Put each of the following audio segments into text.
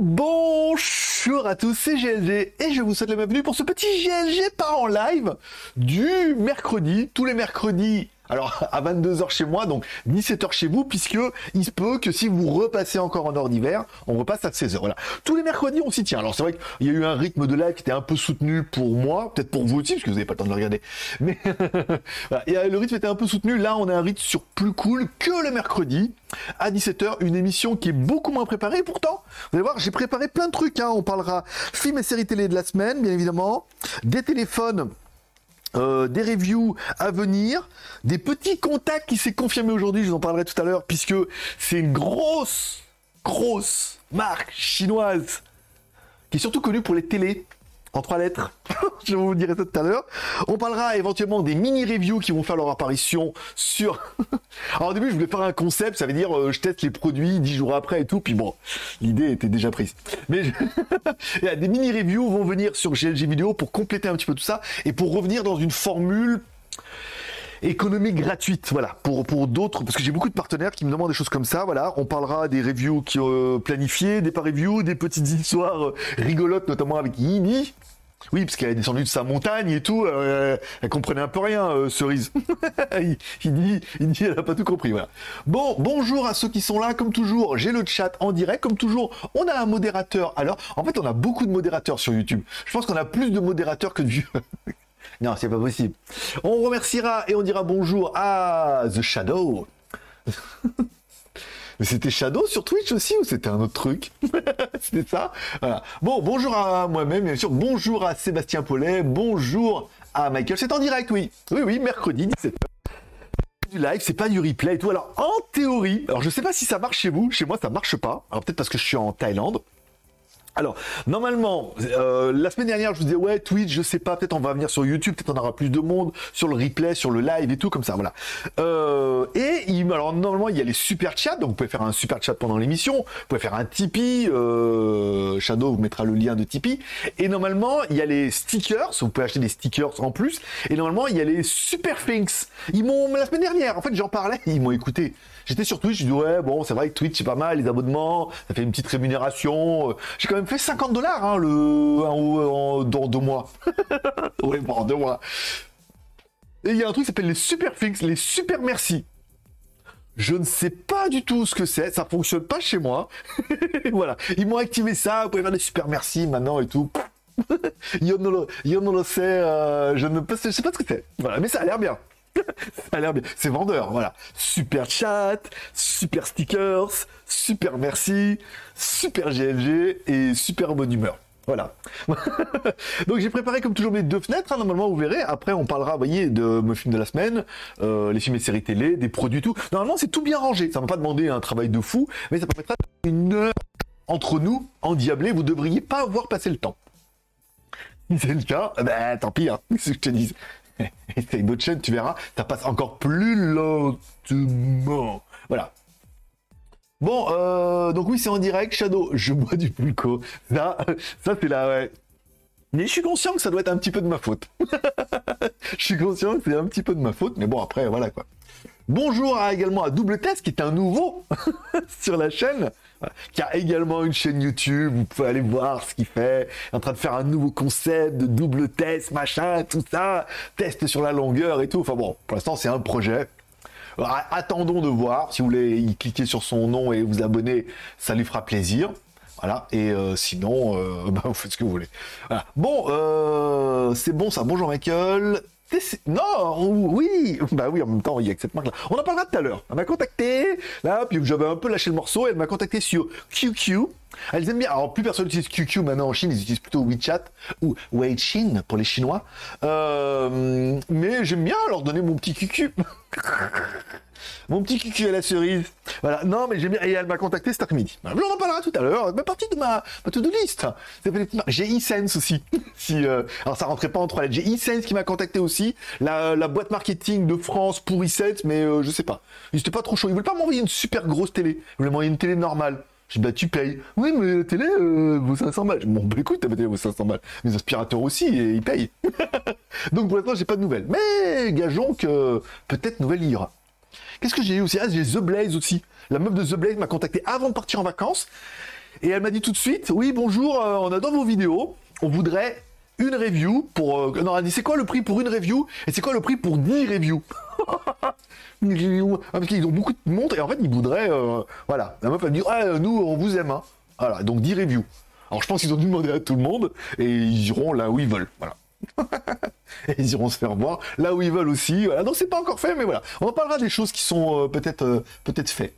Bonjour à tous, c'est GLG et je vous souhaite la bienvenue pour ce petit GLG par en live du mercredi. Tous les mercredis alors à 22h chez moi, donc 17h chez vous, puisque il se peut que si vous repassez encore en heure d'hiver, on repasse à 16h. Voilà. Tous les mercredis, on s'y tient. Alors c'est vrai qu'il y a eu un rythme de live qui était un peu soutenu pour moi, peut-être pour vous aussi, parce que vous n'avez pas le temps de le regarder. Mais voilà. le rythme était un peu soutenu. Là, on a un rythme sur plus cool que le mercredi à 17h, une émission qui est beaucoup moins préparée. pourtant, vous allez voir, j'ai préparé plein de trucs. Hein. On parlera films et séries télé de la semaine, bien évidemment, des téléphones euh, des reviews à venir, des petits contacts qui s'est confirmé aujourd'hui, je vous en parlerai tout à l'heure, puisque c'est une grosse, grosse marque chinoise qui est surtout connue pour les télés trois lettres. je vous dirai ça tout à l'heure. On parlera éventuellement des mini-reviews qui vont faire leur apparition sur... Alors au début, je voulais faire un concept, ça veut dire euh, je teste les produits dix jours après et tout, puis bon, l'idée était déjà prise. Mais des mini-reviews vont venir sur GLG Vidéo pour compléter un petit peu tout ça et pour revenir dans une formule économique gratuite, voilà, pour, pour d'autres, parce que j'ai beaucoup de partenaires qui me demandent des choses comme ça, voilà, on parlera des reviews qui ont euh, planifiées, des pas reviews, des petites histoires euh, rigolotes, notamment avec Yini, oui, parce qu'elle est descendue de sa montagne et tout, euh, elle comprenait un peu rien, euh, Cerise. il, dit, il dit, elle n'a pas tout compris, voilà. Bon, bonjour à ceux qui sont là, comme toujours, j'ai le chat en direct, comme toujours, on a un modérateur. Alors, en fait, on a beaucoup de modérateurs sur YouTube. Je pense qu'on a plus de modérateurs que de vieux. non, c'est pas possible. On remerciera et on dira bonjour à The Shadow. Mais c'était Shadow sur Twitch aussi ou c'était un autre truc C'était ça. Bon, bonjour à moi-même, bien sûr. Bonjour à Sébastien Paulet. Bonjour à Michael. C'est en direct, oui. Oui, oui, mercredi 17h. Du live, c'est pas du replay et tout. Alors, en théorie, alors je sais pas si ça marche chez vous. Chez moi, ça marche pas. Alors, peut-être parce que je suis en Thaïlande. Alors, normalement, euh, la semaine dernière, je vous disais, ouais, Twitch, je sais pas, peut-être on va venir sur YouTube, peut-être on aura plus de monde sur le replay, sur le live et tout, comme ça, voilà. Euh, et il, alors, normalement, il y a les super chats, donc vous pouvez faire un super chat pendant l'émission, vous pouvez faire un Tipeee, euh, Shadow vous mettra le lien de Tipeee, et normalement, il y a les stickers, vous pouvez acheter des stickers en plus, et normalement, il y a les super things. Ils m'ont, la semaine dernière, en fait, j'en parlais, ils m'ont écouté. J'étais sur Twitch, je dis ouais, bon, c'est vrai que Twitch c'est pas mal, les abonnements, ça fait une petite rémunération. J'ai quand même fait 50 dollars hein, le en, dans deux mois. ouais, bon, deux mois. Et il y a un truc qui s'appelle les super things, les super merci. Je ne sais pas du tout ce que c'est, ça fonctionne pas chez moi. voilà, ils m'ont activé ça, vous pouvez faire des super merci maintenant et tout. yo no lo, sais, euh, je ne sais pas ce que c'est. Voilà, mais ça a l'air bien. ça a l'air bien. C'est vendeur, voilà. Super chat, super stickers, super merci, super GLG et super bonne humeur. Voilà. Donc j'ai préparé comme toujours mes deux fenêtres. Hein, normalement, vous verrez. Après, on parlera, vous voyez, de mes films de la semaine, euh, les films et séries télé, des produits, tout. Normalement, c'est tout bien rangé. Ça ne va pas demander un travail de fou, mais ça permettra une heure entre nous, endiablés. Vous devriez pas avoir passé le temps. Si c'est le cas, ben tant pis, hein, ce que je te dis. Essaye d'autres chaînes, tu verras, ça passe encore plus lentement. Voilà. Bon, euh, donc oui, c'est en direct, Shadow, je bois du pulco. Ça, ça c'est là. Mais je suis conscient que ça doit être un petit peu de ma faute. je suis conscient que c'est un petit peu de ma faute, mais bon, après, voilà quoi. Bonjour également à Double Test, qui est un nouveau sur la chaîne qui a également une chaîne YouTube. Vous pouvez aller voir ce qu'il fait. En train de faire un nouveau concept de double test, machin, tout ça. Test sur la longueur et tout. Enfin bon, pour l'instant, c'est un projet. attendons de voir. Si vous voulez y cliquer sur son nom et vous abonner, ça lui fera plaisir. Voilà. Et euh, sinon, euh, bah, vous faites ce que vous voulez. Bon, euh, c'est bon ça. Bonjour Michael. Non, oui, bah oui, en même temps, il y a que cette marque-là. On en parlera tout à l'heure. Elle m'a contacté, là, puis j'avais un peu lâché le morceau, elle m'a contacté sur QQ. Elles aiment bien. Alors, plus personne n'utilise QQ maintenant en Chine, ils utilisent plutôt WeChat ou Weixin pour les Chinois. Euh, mais j'aime bien leur donner mon petit QQ. Mon petit cucu à la cerise. Voilà. Non, mais j'aime bien. Et elle m'a contacté cet après-midi. On en parlera tout à l'heure. Ma partie de ma, to-do list. J'ai eSense aussi. si, euh, alors ça rentrait pas en trois lettres. J'ai eSense qui m'a contacté aussi. La, boîte marketing de France pour eSense, mais euh, je sais pas. Ils étaient pas trop chaud. Ils voulaient pas m'envoyer une super grosse télé. Ils voulaient m'envoyer une télé normale. J'ai dit, bah, tu payes. Oui, mais la télé, euh, vaut 500 balles. Bon, bah, écoute, ta télé vaut 500 balles. Mes aspirateurs aussi, et ils payent. Donc, pour l'instant, j'ai pas de nouvelles. Mais, gageons que peut-être nouvelle ira. Qu'est-ce que j'ai eu aussi? Ah, j'ai The Blaze aussi. La meuf de The Blaze m'a contacté avant de partir en vacances. Et elle m'a dit tout de suite, oui, bonjour, euh, on adore vos vidéos. On voudrait une review pour... euh, non, elle c'est quoi le prix pour une review Et c'est quoi le prix pour 10 reviews Parce qu'ils ont beaucoup de montres et en fait, ils voudraient... euh, voilà, la meuf, elle dit, nous, on vous aime. Hein. Voilà, donc 10 reviews. Alors, je pense qu'ils ont dû demander à tout le monde et ils iront là où ils veulent. Voilà. et ils iront se faire voir là où ils veulent aussi. Voilà. Donc, c'est pas encore fait, mais voilà. On parlera des choses qui sont euh, peut-être peut-être faites.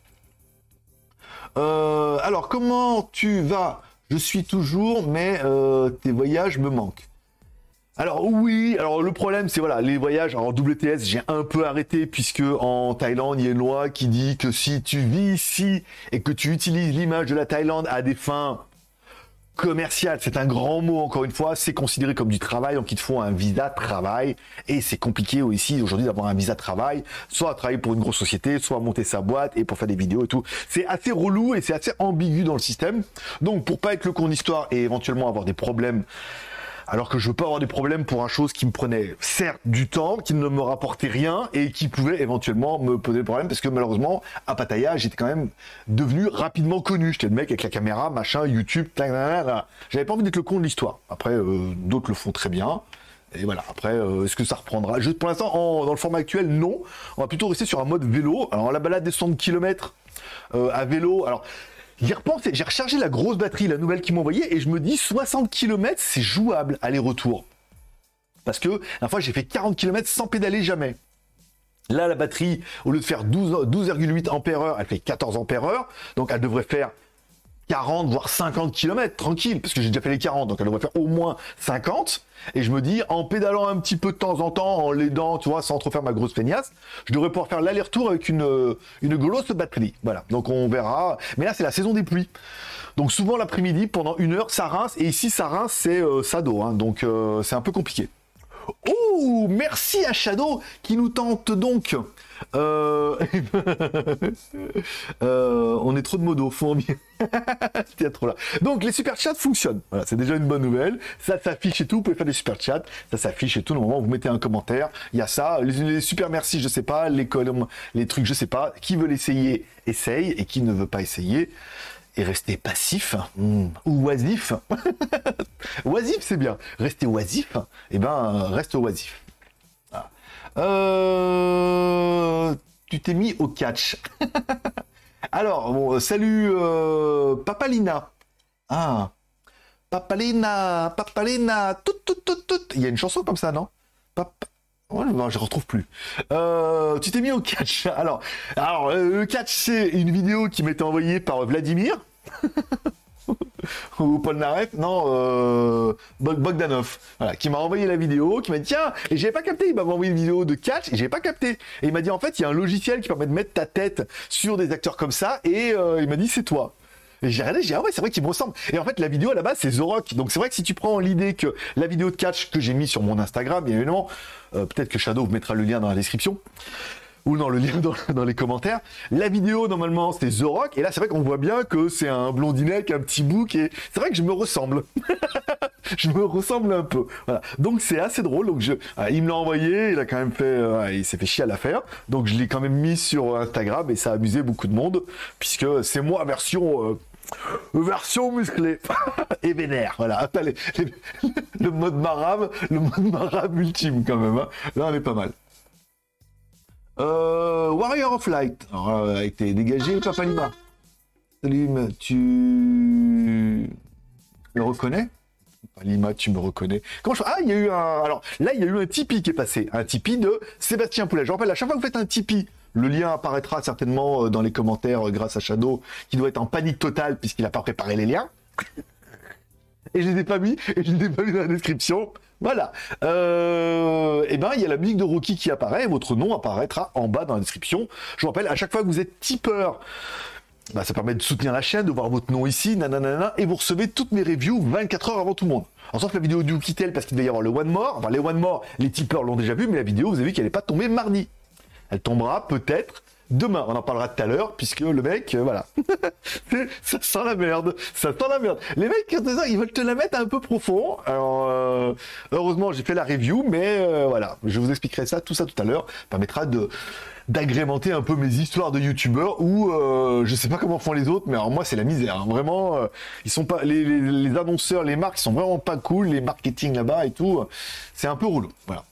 Alors, comment tu vas? Je suis toujours, mais tes voyages me manquent. Alors oui, alors le problème c'est voilà, les voyages en WTS, j'ai un peu arrêté puisque en Thaïlande, il y a une loi qui dit que si tu vis ici et que tu utilises l'image de la Thaïlande à des fins commerciales, c'est un grand mot encore une fois, c'est considéré comme du travail, donc il te faut un visa travail et c'est compliqué ici aujourd'hui d'avoir un visa travail, soit à travailler pour une grosse société, soit à monter sa boîte et pour faire des vidéos et tout. C'est assez relou et c'est assez ambigu dans le système. Donc pour pas être le con d'histoire et éventuellement avoir des problèmes alors que je veux pas avoir des problèmes pour un chose qui me prenait certes du temps, qui ne me rapportait rien et qui pouvait éventuellement me poser des problèmes parce que malheureusement à Pattaya j'étais quand même devenu rapidement connu. J'étais le mec avec la caméra, machin, YouTube, j'avais pas envie d'être le con de l'histoire. Après euh, d'autres le font très bien. Et voilà, après, euh, est-ce que ça reprendra? Juste pour l'instant, dans le format actuel, non. On va plutôt rester sur un mode vélo. Alors, la balade des 60 km à vélo, alors, J'ai rechargé la grosse batterie, la nouvelle qu'ils m'ont envoyée, et je me dis 60 km, c'est jouable aller-retour. Parce que la fois, j'ai fait 40 km sans pédaler jamais. Là, la batterie, au lieu de faire 12 12,8 ampères heure, elle fait 14 ampères heure, donc elle devrait faire 40 voire 50 km tranquille parce que j'ai déjà fait les 40 donc elle devrait faire au moins 50 et je me dis en pédalant un petit peu de temps en temps en l'aidant tu vois sans trop faire ma grosse feignasse je devrais pouvoir faire l'aller-retour avec une euh, une grosse batterie. Voilà. Donc on verra. Mais là c'est la saison des pluies. Donc souvent l'après-midi pendant une heure ça rince. Et ici ça rince c'est euh, Sado hein, donc euh, c'est un peu compliqué Oh, merci à Shadow qui nous tente donc. Euh... euh, on est trop de modos, faut en trop là. Donc les super chats fonctionnent. Voilà, c'est déjà une bonne nouvelle. Ça s'affiche et tout. Vous pouvez faire des super chats. Ça s'affiche et tout. Normalement, vous mettez un commentaire. Il y a ça. Les, super merci, je sais pas. Les colonnes, les trucs, je sais pas. Qui veut l'essayer, essaye. Et qui ne veut pas essayer, et rester passif hmm, ou oisif. oisif, c'est bien. Rester oisif, et ben euh, reste oisif. Voilà. Euh, tu t'es mis au catch. Alors, bon, salut euh, Papalina. Ah, Papalina, Papalina, tout, tout, tout, tout. Il y a une chanson comme ça, non? Pap- Ouais, je retrouve plus. Euh, tu t'es mis au catch. Alors, alors euh, le catch, c'est une vidéo qui m'était envoyée par Vladimir. Ou Paul Naref, non, euh, Bog- Bogdanov, voilà, qui m'a envoyé la vidéo, qui m'a dit tiens, et j'avais pas capté, il m'a envoyé une vidéo de catch, et j'avais pas capté. Et il m'a dit en fait, il y a un logiciel qui permet de mettre ta tête sur des acteurs comme ça, et euh, il m'a dit c'est toi. Et j'ai regardé, j'ai dit, ah ouais, c'est vrai qu'il me ressemble. Et en fait, la vidéo à la base, c'est The. Donc c'est vrai que si tu prends l'idée que la vidéo de catch que j'ai mis sur mon Instagram, bien évidemment, euh, peut-être que Shadow vous mettra le lien dans la description, ou dans le lien dans, les commentaires. La vidéo, normalement, c'était The Rock. Et là, c'est vrai qu'on voit bien que c'est un blondinet avec un petit bouc. Et c'est vrai que je me ressemble. je me ressemble un peu. Donc c'est assez drôle. Donc je, ah, il me l'a envoyé. Il a quand même fait, euh, il s'est fait chier à la faire. Donc je l'ai quand même mis sur Instagram et ça a amusé beaucoup de monde puisque c'est moi version. euh, version musclée et vénère voilà Attends, le mode marave le mode marave ultime quand même hein. là on est pas mal euh, Warrior of Light. Euh, avec tes dégagés, Papa Lima. Salut, mais tu me reconnais? Lima, tu me reconnais. Je... Ah, il y a eu un. Alors là, il y a eu un Tipeee qui est passé. Un Tipeee de Sébastien Poulet. Je rappelle, à chaque fois que vous faites un Tipeee, le lien apparaîtra certainement euh, dans les commentaires grâce à Shadow, qui doit être en panique totale puisqu'il n'a pas préparé les liens. Et je les ai pas mis, et je les ai pas mis dans la description. Voilà. Euh, et ben, il y a la musique de Rocky qui apparaît, votre nom apparaîtra en bas dans la description. Je vous rappelle, à chaque fois que vous êtes tipeur, bah, ça permet de soutenir la chaîne, de voir votre nom ici, nanana, et vous recevez toutes mes reviews 24 heures avant tout le monde. En sauf la vidéo du Kitel, parce qu'il devait y avoir le One More. Enfin, les One More, les tipeurs l'ont déjà vu, mais la vidéo, vous avez vu qu'elle n'est pas tombée mardi. Elle tombera peut-être demain. On en parlera tout à l'heure, puisque le mec, euh, voilà. ça sent la merde. Ça sent la merde. Les mecs, ils veulent te la mettre un peu profond. Alors, euh, heureusement, j'ai fait la review, mais euh, voilà. Je vous expliquerai ça, tout ça tout à l'heure. permettra de d'agrémenter un peu mes histoires de youtubeurs ou je sais pas comment font les autres mais alors moi c'est la misère hein. vraiment ils sont pas les, les, annonceurs les marques sont vraiment pas cool les marketing là-bas et tout c'est un peu rouleau voilà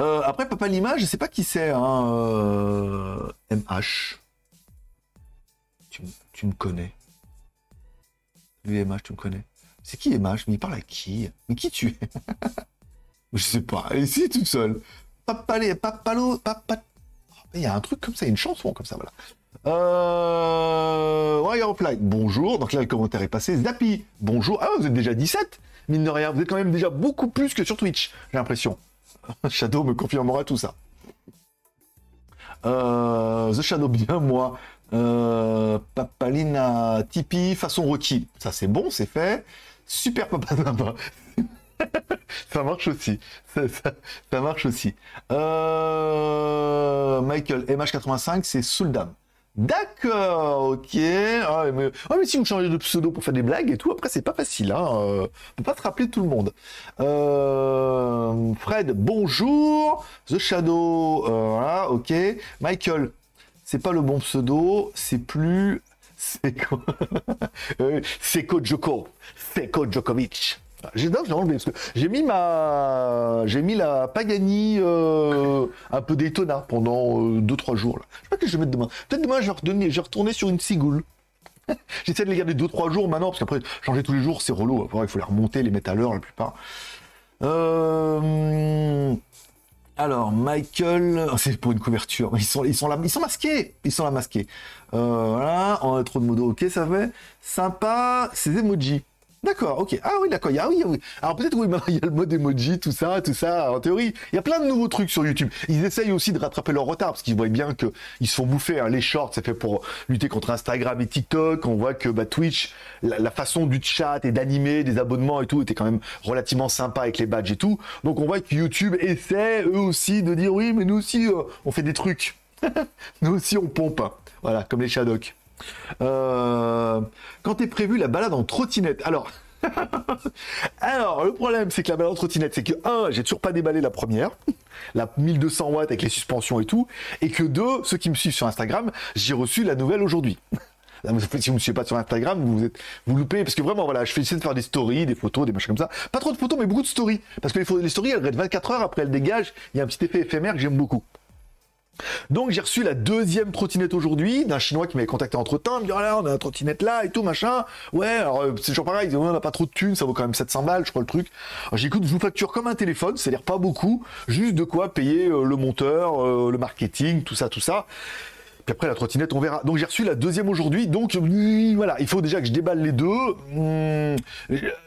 euh, après, Papa Lima, je sais pas qui c'est, hein, MH. Euh, tu, me connais. Lui, MH, tu me connais. C'est qui MH Mais il parle à qui? Mais qui tu es? Je sais pas. Ici, toute seule. Papalé, papalo, papa. Il y a un truc comme ça, une chanson comme ça, voilà. Euh... Wirefly, bonjour. Donc là, le commentaire est passé. Zappy, bonjour. Ah, vous êtes déjà 17 Mine de rien, vous êtes quand même déjà beaucoup plus que sur Twitch, j'ai l'impression. Shadow me confirmera tout ça. Euh, The Shadow, bien moi. Euh, Papalina Tipeee façon Rocky. Ça c'est bon, c'est fait. Super Papa ça marche aussi. Ça, marche aussi. Euh, Michael MH85, c'est Suldam. D'accord, ok. Ah mais, ah, mais, si vous changez de pseudo pour faire des blagues et tout, après c'est pas facile. Hein. Euh, on peut pas se rappeler tout le monde. Euh, Fred, bonjour. The Shadow, euh, ok. Michael, c'est pas le bon pseudo, c'est plus. C'est Joko. Seko Djokovic. J'ai parce que j'ai mis ma, j'ai mis la Pagani euh, un peu d'Etona pendant 2-3 euh, jours. Là. Je sais pas que je vais mettre demain. Peut-être demain je vais, retourner sur une cigoule. J'essaie de les garder 2-3 jours maintenant parce qu'après changer tous les jours c'est relou. il faut les remonter, les mettre à l'heure la plupart. Euh, alors Michael, oh, c'est pour une couverture. Ils sont, ils sont là, ils sont masqués, ils sont là masqués. voilà, on a trop de modos. Ok, ça fait sympa. Ces emojis. D'accord, ok. Ah oui, d'accord. Ah oui, oui. Alors peut-être oui, il y a le mode emoji, tout ça, tout ça. En théorie, il y a plein de nouveaux trucs sur YouTube. Ils essayent aussi de rattraper leur retard parce qu'ils voient bien que ils se font bouffer. Hein. Les shorts, c'est fait pour lutter contre Instagram et TikTok. On voit que bah, Twitch, la, façon du chat et d'animer, des abonnements et tout, était quand même relativement sympa avec les badges et tout. Donc on voit que YouTube essaie eux aussi de dire oui, mais nous aussi, euh, on fait des trucs. nous aussi, on pompe. Voilà, comme les Shadocks. Euh, quand est prévu la balade en trottinette Alors, alors le problème c'est que la balade en trottinette, c'est que un, j'ai toujours pas déballé la première, la 1200 watts avec les suspensions et tout, et que deux, ceux qui me suivent sur Instagram, j'ai reçu la nouvelle aujourd'hui. Si vous ne me suivez pas sur Instagram, vous êtes, vous loupez, parce que vraiment, voilà, je fais essayer de faire des stories, des photos, des machins comme ça. Pas trop de photos, mais beaucoup de stories. Parce que les, les stories, elles restent 24 heures, après elles dégagent. Il y a un petit effet éphémère que j'aime beaucoup. Donc j'ai reçu la deuxième trottinette aujourd'hui d'un chinois qui m'avait contacté entre temps, me dit oh on a une trottinette là et tout machin. Ouais, alors euh, c'est toujours pareil, il on n'a pas trop de thunes, ça vaut quand même 700 balles, je crois le truc. J'écoute, je vous facture comme un téléphone, c'est-à-dire pas beaucoup, juste de quoi payer euh, le monteur, euh, le marketing, tout ça, tout ça. Puis après la trottinette, on verra. Donc j'ai reçu la deuxième aujourd'hui. Donc voilà, il faut déjà que je déballe les deux. Hmm,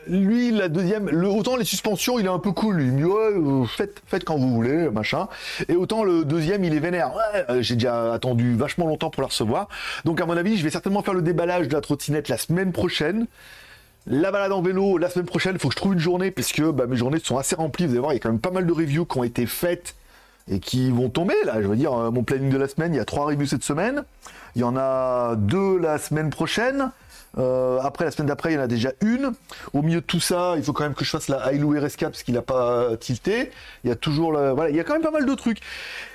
lui, la deuxième, le, autant les suspensions, il est un peu cool. Lui, ouais, euh, faites, faites quand vous voulez, machin. Et autant le deuxième, il est vénère. Euh, j'ai déjà attendu vachement longtemps pour la recevoir. Donc à mon avis, je vais certainement faire le déballage de la trottinette la semaine prochaine. La balade en vélo la semaine prochaine, il faut que je trouve une journée puisque bah, mes journées sont assez remplies. Vous allez voir, il y a quand même pas mal de reviews qui ont été faites et qui vont tomber là. Je veux dire, euh, mon planning de la semaine, il y a trois reviews cette semaine. Il y en a deux la semaine prochaine. Euh, après, la semaine d'après, il y en a déjà une. Au milieu de tout ça, il faut quand même que je fasse la Hilo RS4 parce qu'il n'a pas tilté. Il y a toujours la... voilà, il y a quand même pas mal de trucs.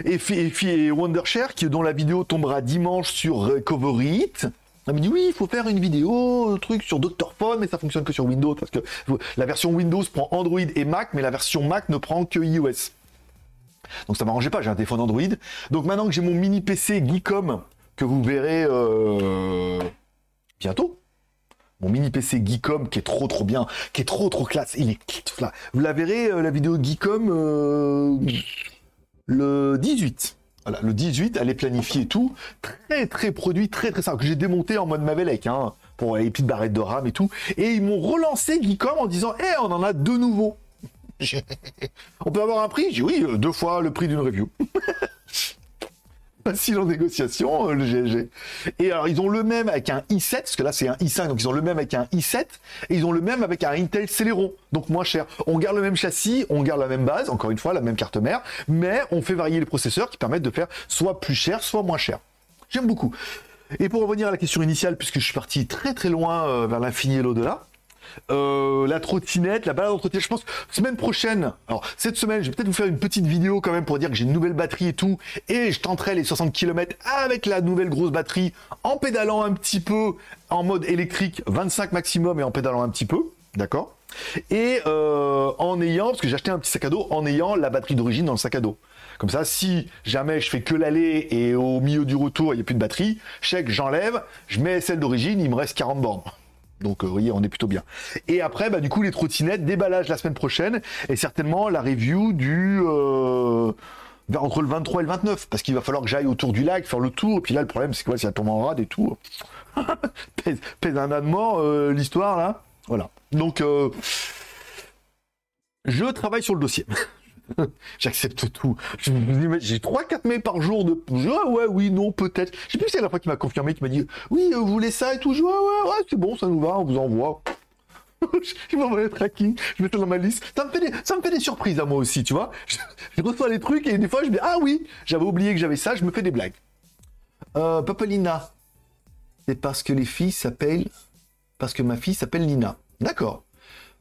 Et, et, Wondershare, qui dont la vidéo tombera dimanche sur Recovery It. Elle me dit oui, il faut faire une vidéo, un truc sur Dr Phone, mais ça fonctionne que sur Windows parce que la version Windows prend Android et Mac, mais la version Mac ne prend que iOS. Donc ça m'arrangeait pas, j'ai un téléphone Android. Donc maintenant que j'ai mon mini PC Geekom, que vous verrez euh, bientôt, mon mini PC Geekom qui est trop trop bien, qui est trop trop classe, il est là. Vous la verrez, euh, la vidéo Geekom euh, le 18. Voilà, le 18, elle est planifiée et tout. Très très produit, très très simple, que j'ai démonté en mode Mavelec, hein, pour les petites barrettes de RAM et tout. Et ils m'ont relancé Geekom en disant, eh, on en a deux nouveaux. On peut avoir un prix? J'ai oui, deux fois le prix d'une review. facile en négociation, euh, le GLG. Et alors, ils ont le même avec un i7, parce que là, c'est un i5, donc ils ont le même avec un i7, et ils ont le même avec un Intel Celeron, donc moins cher. On garde le même châssis, on garde la même base, encore une fois, la même carte mère, mais on fait varier les processeurs qui permettent de faire soit plus cher, soit moins cher. J'aime beaucoup. Et pour revenir à la question initiale, puisque je suis parti très très loin euh, vers l'infini et l'au-delà, euh, la trottinette, la balade en trottinette. Je pense semaine prochaine. Alors cette semaine, je vais peut-être vous faire une petite vidéo quand même pour dire que j'ai une nouvelle batterie et tout, et je tenterai les 60 km avec la nouvelle grosse batterie en pédalant un petit peu en mode électrique, 25 maximum et en pédalant un petit peu, d'accord? Et euh, en ayant, parce que j'ai acheté un petit sac à dos, en ayant la batterie d'origine dans le sac à dos. Comme ça, si jamais je fais que l'aller et au milieu du retour, il n'y a plus de batterie, je que j'enlève, je mets celle d'origine, il me reste 40 bornes. Donc, euh, voyez, on est plutôt bien. Et après, bah, du coup, les trottinettes, déballage la semaine prochaine, et certainement la review du... Euh, entre le 23 et le 29, parce qu'il va falloir que j'aille autour du lac, faire le tour, et puis là, le problème, c'est que si ça tombe en rade et tout, pèse, pèse, un âne mort, euh, l'histoire, là. Voilà. Donc, je travaille sur le dossier. J'accepte tout. J'ai 3-4 mails par jour de. Ah ouais, oui, non, peut-être. Je sais plus si c'est la fois qui m'a confirmé, qui m'a dit Oui, euh, vous voulez ça et tout. Je ouais, ouais, c'est bon, ça nous va, on vous envoie. je m'envoie le tracking, je mets ça dans ma liste. Ça me, fait des, ça me fait des surprises à moi aussi, tu vois. Je, reçois les trucs et des fois je dis Ah oui, j'avais oublié que j'avais ça, je me fais des blagues. Euh, Papalina. C'est parce que les filles s'appellent. Parce que ma fille s'appelle Lina. D'accord.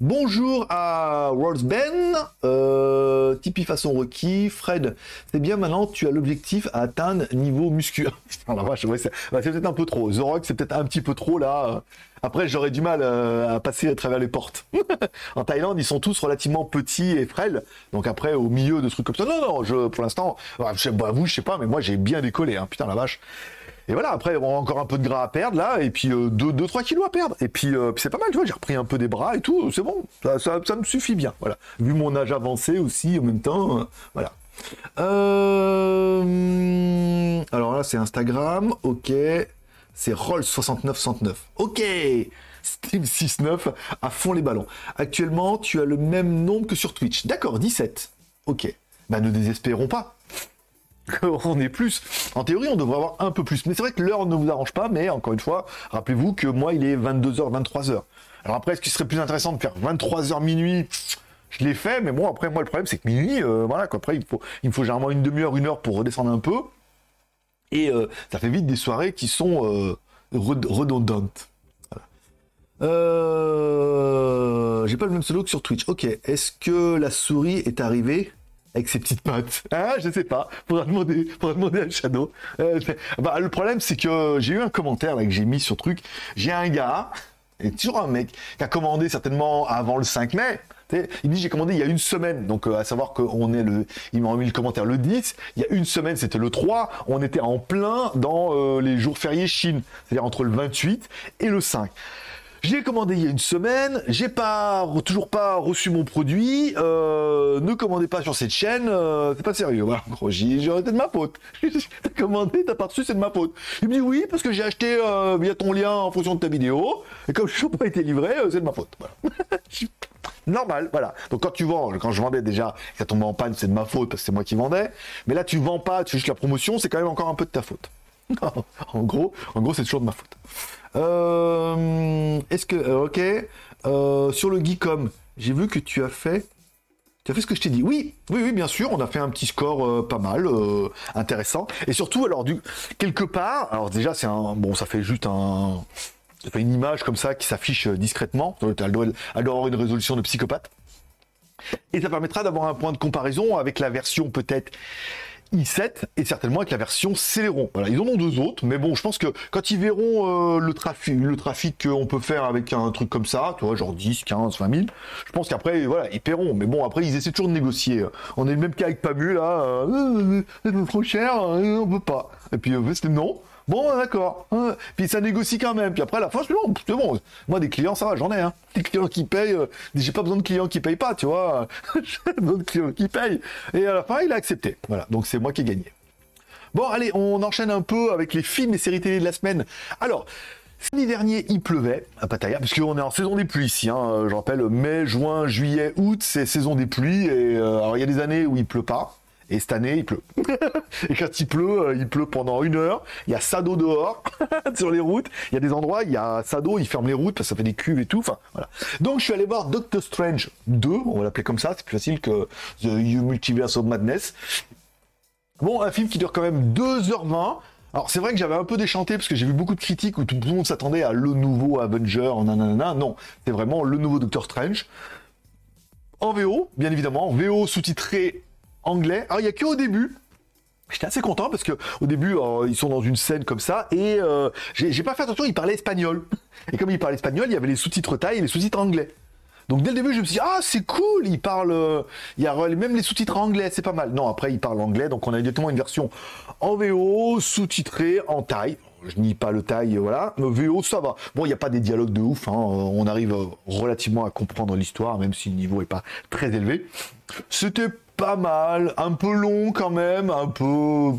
Bonjour à Rolls Ben, euh, Tipeee façon requis, Fred, c'est bien maintenant, tu as l'objectif à atteindre niveau musculaire. Bah, c'est peut-être un peu trop. Zorok, c'est peut-être un petit peu trop là. Après, j'aurais du mal euh, à passer à travers les portes. en Thaïlande, ils sont tous relativement petits et frêles. Donc après, au milieu de trucs comme ça, non, non, je, pour l'instant, bah, bah, vous, je sais pas, mais moi, j'ai bien décollé. Hein, putain, la vache. Et voilà, après, on a encore un peu de gras à perdre là, et puis 2-3 euh, kilos à perdre. Et euh, puis, c'est pas mal, tu vois, j'ai repris un peu des bras et tout, c'est bon, ça, me suffit bien. Voilà. Vu mon âge avancé aussi en même temps, euh, voilà. Alors là, c'est Instagram, ok. C'est Roll6969. Ok Steam 69 à fond les ballons. Actuellement, tu as le même nombre que sur Twitch. D'accord, 17. Ok. Bah ne désespérons pas. On est plus. En théorie, on devrait avoir un peu plus. Mais c'est vrai que l'heure ne vous arrange pas, mais encore une fois, rappelez-vous que moi, il est 22h, 23h. Alors après, est-ce qu'il serait plus intéressant de faire 23h minuit je l'ai fait, mais bon, après, moi, le problème, c'est que minuit, euh, voilà, quoi. Après, il, faut, il me faut généralement une demi-heure, une heure pour redescendre un peu. Et euh, ça fait vite des soirées qui sont euh, redondantes. J'ai pas le même solo que sur Twitch. Ok, est-ce que la souris est arrivée? Avec ses petites pattes. Ah, je sais pas. Faudra demander, faudra demander à Shadow. Euh, bah, le problème, c'est que j'ai eu un commentaire là que j'ai mis sur truc. J'ai un gars, et toujours un mec, qui a commandé certainement avant le 5 mai. Il dit j'ai commandé il y a une semaine, donc euh, à savoir qu'on est le, il m'a remis le commentaire le 10, il y a une semaine c'était le 3, on était en plein dans euh, les jours fériés Chine, c'est-à-dire entre le 28 et le 5. J'ai commandé il y a une semaine, j'ai pas toujours pas reçu mon produit. Euh, ne commandez pas sur cette chaîne, euh, c'est pas sérieux. Voilà, gros, de ma faute. t'as commandé, t'as pas reçu, c'est de ma faute. Il me dit oui parce que j'ai acheté euh, via ton lien en fonction de ta vidéo et comme je n'ai pas été livré, c'est de ma faute. Normal, voilà. Donc quand tu vends, quand je vendais déjà, ça tombait en panne, c'est de ma faute parce que c'est moi qui vendais. Mais là, tu vends pas, tu fais juste la promotion, c'est quand même encore un peu de ta faute. en gros, en gros, c'est toujours de ma faute. Euh, est-ce que, euh, ok, euh, sur le Geekom, j'ai vu que tu as fait, tu as fait ce que je t'ai dit. Oui, oui, oui, bien sûr, on a fait un petit score pas mal, intéressant. Et surtout, alors du quelque part, alors déjà c'est un, bon, ça fait juste un, fait une image comme ça qui s'affiche discrètement. Elle elle doit avoir une résolution de psychopathe. Et ça permettra d'avoir un point de comparaison avec la version peut-être i7 et certainement avec la version Celeron. Voilà, ils en ont deux autres, mais bon, je pense que quand ils verront euh, le trafic, le trafic qu'on peut faire avec un truc comme ça, tu vois, genre 10, 15, 20 000, je pense qu'après, voilà, ils paieront. Mais bon, après, ils essaient toujours de négocier. On est le même cas avec Pamu, là, euh, c'est trop cher, on peut pas. Et puis, euh, c'était non. Bon, d'accord. Puis ça négocie quand même. Puis après, à la fin, bon, c'est bon. Moi, des clients, ça va, j'en ai. Hein. Des clients qui payent. Euh, j'ai pas besoin de clients qui payent pas, tu vois. j'ai besoin de clients qui payent. Et à la fin, il a accepté. Voilà. Donc, c'est moi qui ai gagné. Bon, allez, on enchaîne un peu avec les films et séries télé de la semaine. Alors, Samedi dernier, il pleuvait à Pattaya, parce qu'on est en saison des pluies ici. Hein. Je rappelle, mai, juin, juillet, août, c'est saison des pluies. Et euh, alors, il y a des années où il pleut pas, Et cette année, il pleut. et quand il pleut, euh, il pleut pendant une heure. Il y a Sado dehors, sur les routes. Il y a des endroits, il y a Sado, il ferme les routes parce que ça fait des cuves et tout. Enfin, voilà. Donc, je suis allé voir Doctor Strange 2. On va l'appeler comme ça. C'est plus facile que The Multiverse of Madness. Bon, un film qui dure quand même 2h20. Alors c'est vrai que j'avais un peu déchanté parce que j'ai vu beaucoup de critiques où tout le monde s'attendait à le nouveau Avenger, nanana. Non, c'est vraiment le nouveau Doctor Strange. En VO, bien évidemment, VO sous-titré anglais. Alors il y a que au début. J'étais assez content parce que au début euh, ils sont dans une scène comme ça et euh, j'ai pas fait attention, ils parlaient espagnol. Et comme ils parlaient espagnol, il y avait les sous-titres thaï et les sous-titres anglais. Donc dès le début, je me suis dit, ah, c'est cool, il parle, euh, il y a même les sous-titres anglais, c'est pas mal. Non, après, il parle anglais, donc on a directement une version en VO, sous-titrée en taille. Je nie pas le taille, voilà. Mais VO, ça va. Bon, il n'y a pas des dialogues de ouf, hein. on arrive relativement à comprendre l'histoire, même si le niveau est pas très élevé. C'était pas mal, un peu long quand même, un peu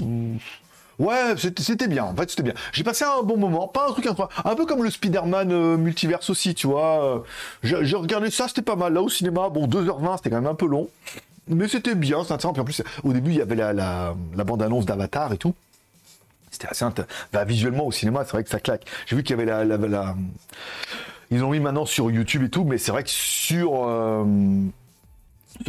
Ouais, c'était bien. En fait, c'était bien. J'ai passé un bon moment. Pas un truc incroyable. Un peu comme le Spider-Man euh, multiverse aussi, tu vois. J'ai regardé ça, c'était pas mal. Là, au cinéma, bon, 2h20, c'était quand même un peu long. Mais c'était bien, c'est intéressant. Puis en plus, au début, il y avait la, bande-annonce d'Avatar et tout. C'était assez intéressant. Bah, visuellement, au cinéma, c'est vrai que ça claque. J'ai vu qu'il y avait la, la, Ils ont mis maintenant sur YouTube et tout, mais c'est vrai que sur... Euh,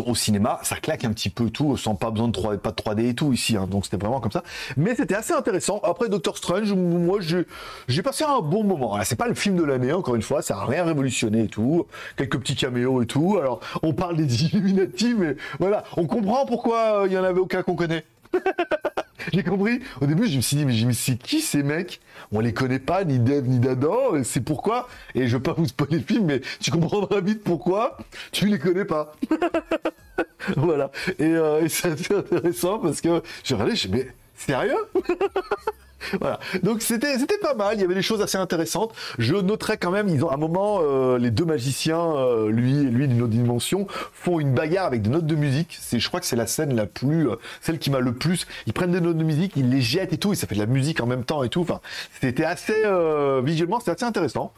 au cinéma, ça claque un petit peu tout, sans pas besoin de 3, pas de 3D et tout ici, hein. donc c'était vraiment comme ça. Mais c'était assez intéressant. Après Doctor Strange, moi j'ai passé un bon moment. C'est pas le film de l'année, encore une fois, ça a rien révolutionné et tout. Quelques petits caméos et tout. Alors on parle des Illuminati, mais voilà, on comprend pourquoi il y en avait aucun qu'on connaît. J'ai compris. Au début, je me suis dit, mais, mais c'est qui ces mecs? On les connaît pas, ni Dev, ni d'Adam. C'est pourquoi? Et je veux pas vous spoiler le film, mais tu comprendras vite pourquoi tu les connais pas. voilà. Et, euh, c'est intéressant parce que j'ai regardé, je me mais sérieux? voilà. Donc c'était c'était pas mal. Il y avait des choses assez intéressantes. Je noterai quand même, ils ont à un moment euh, les deux magiciens, euh, lui et lui d'une autre dimension, font une bagarre avec des notes de musique. C'est, je crois que c'est la scène la plus, euh, celle qui m'a le plus. Ils prennent des notes de musique, ils les jettent et tout, et ça fait de la musique en même temps et tout. Enfin, c'était assez visuellement, c'était assez intéressant.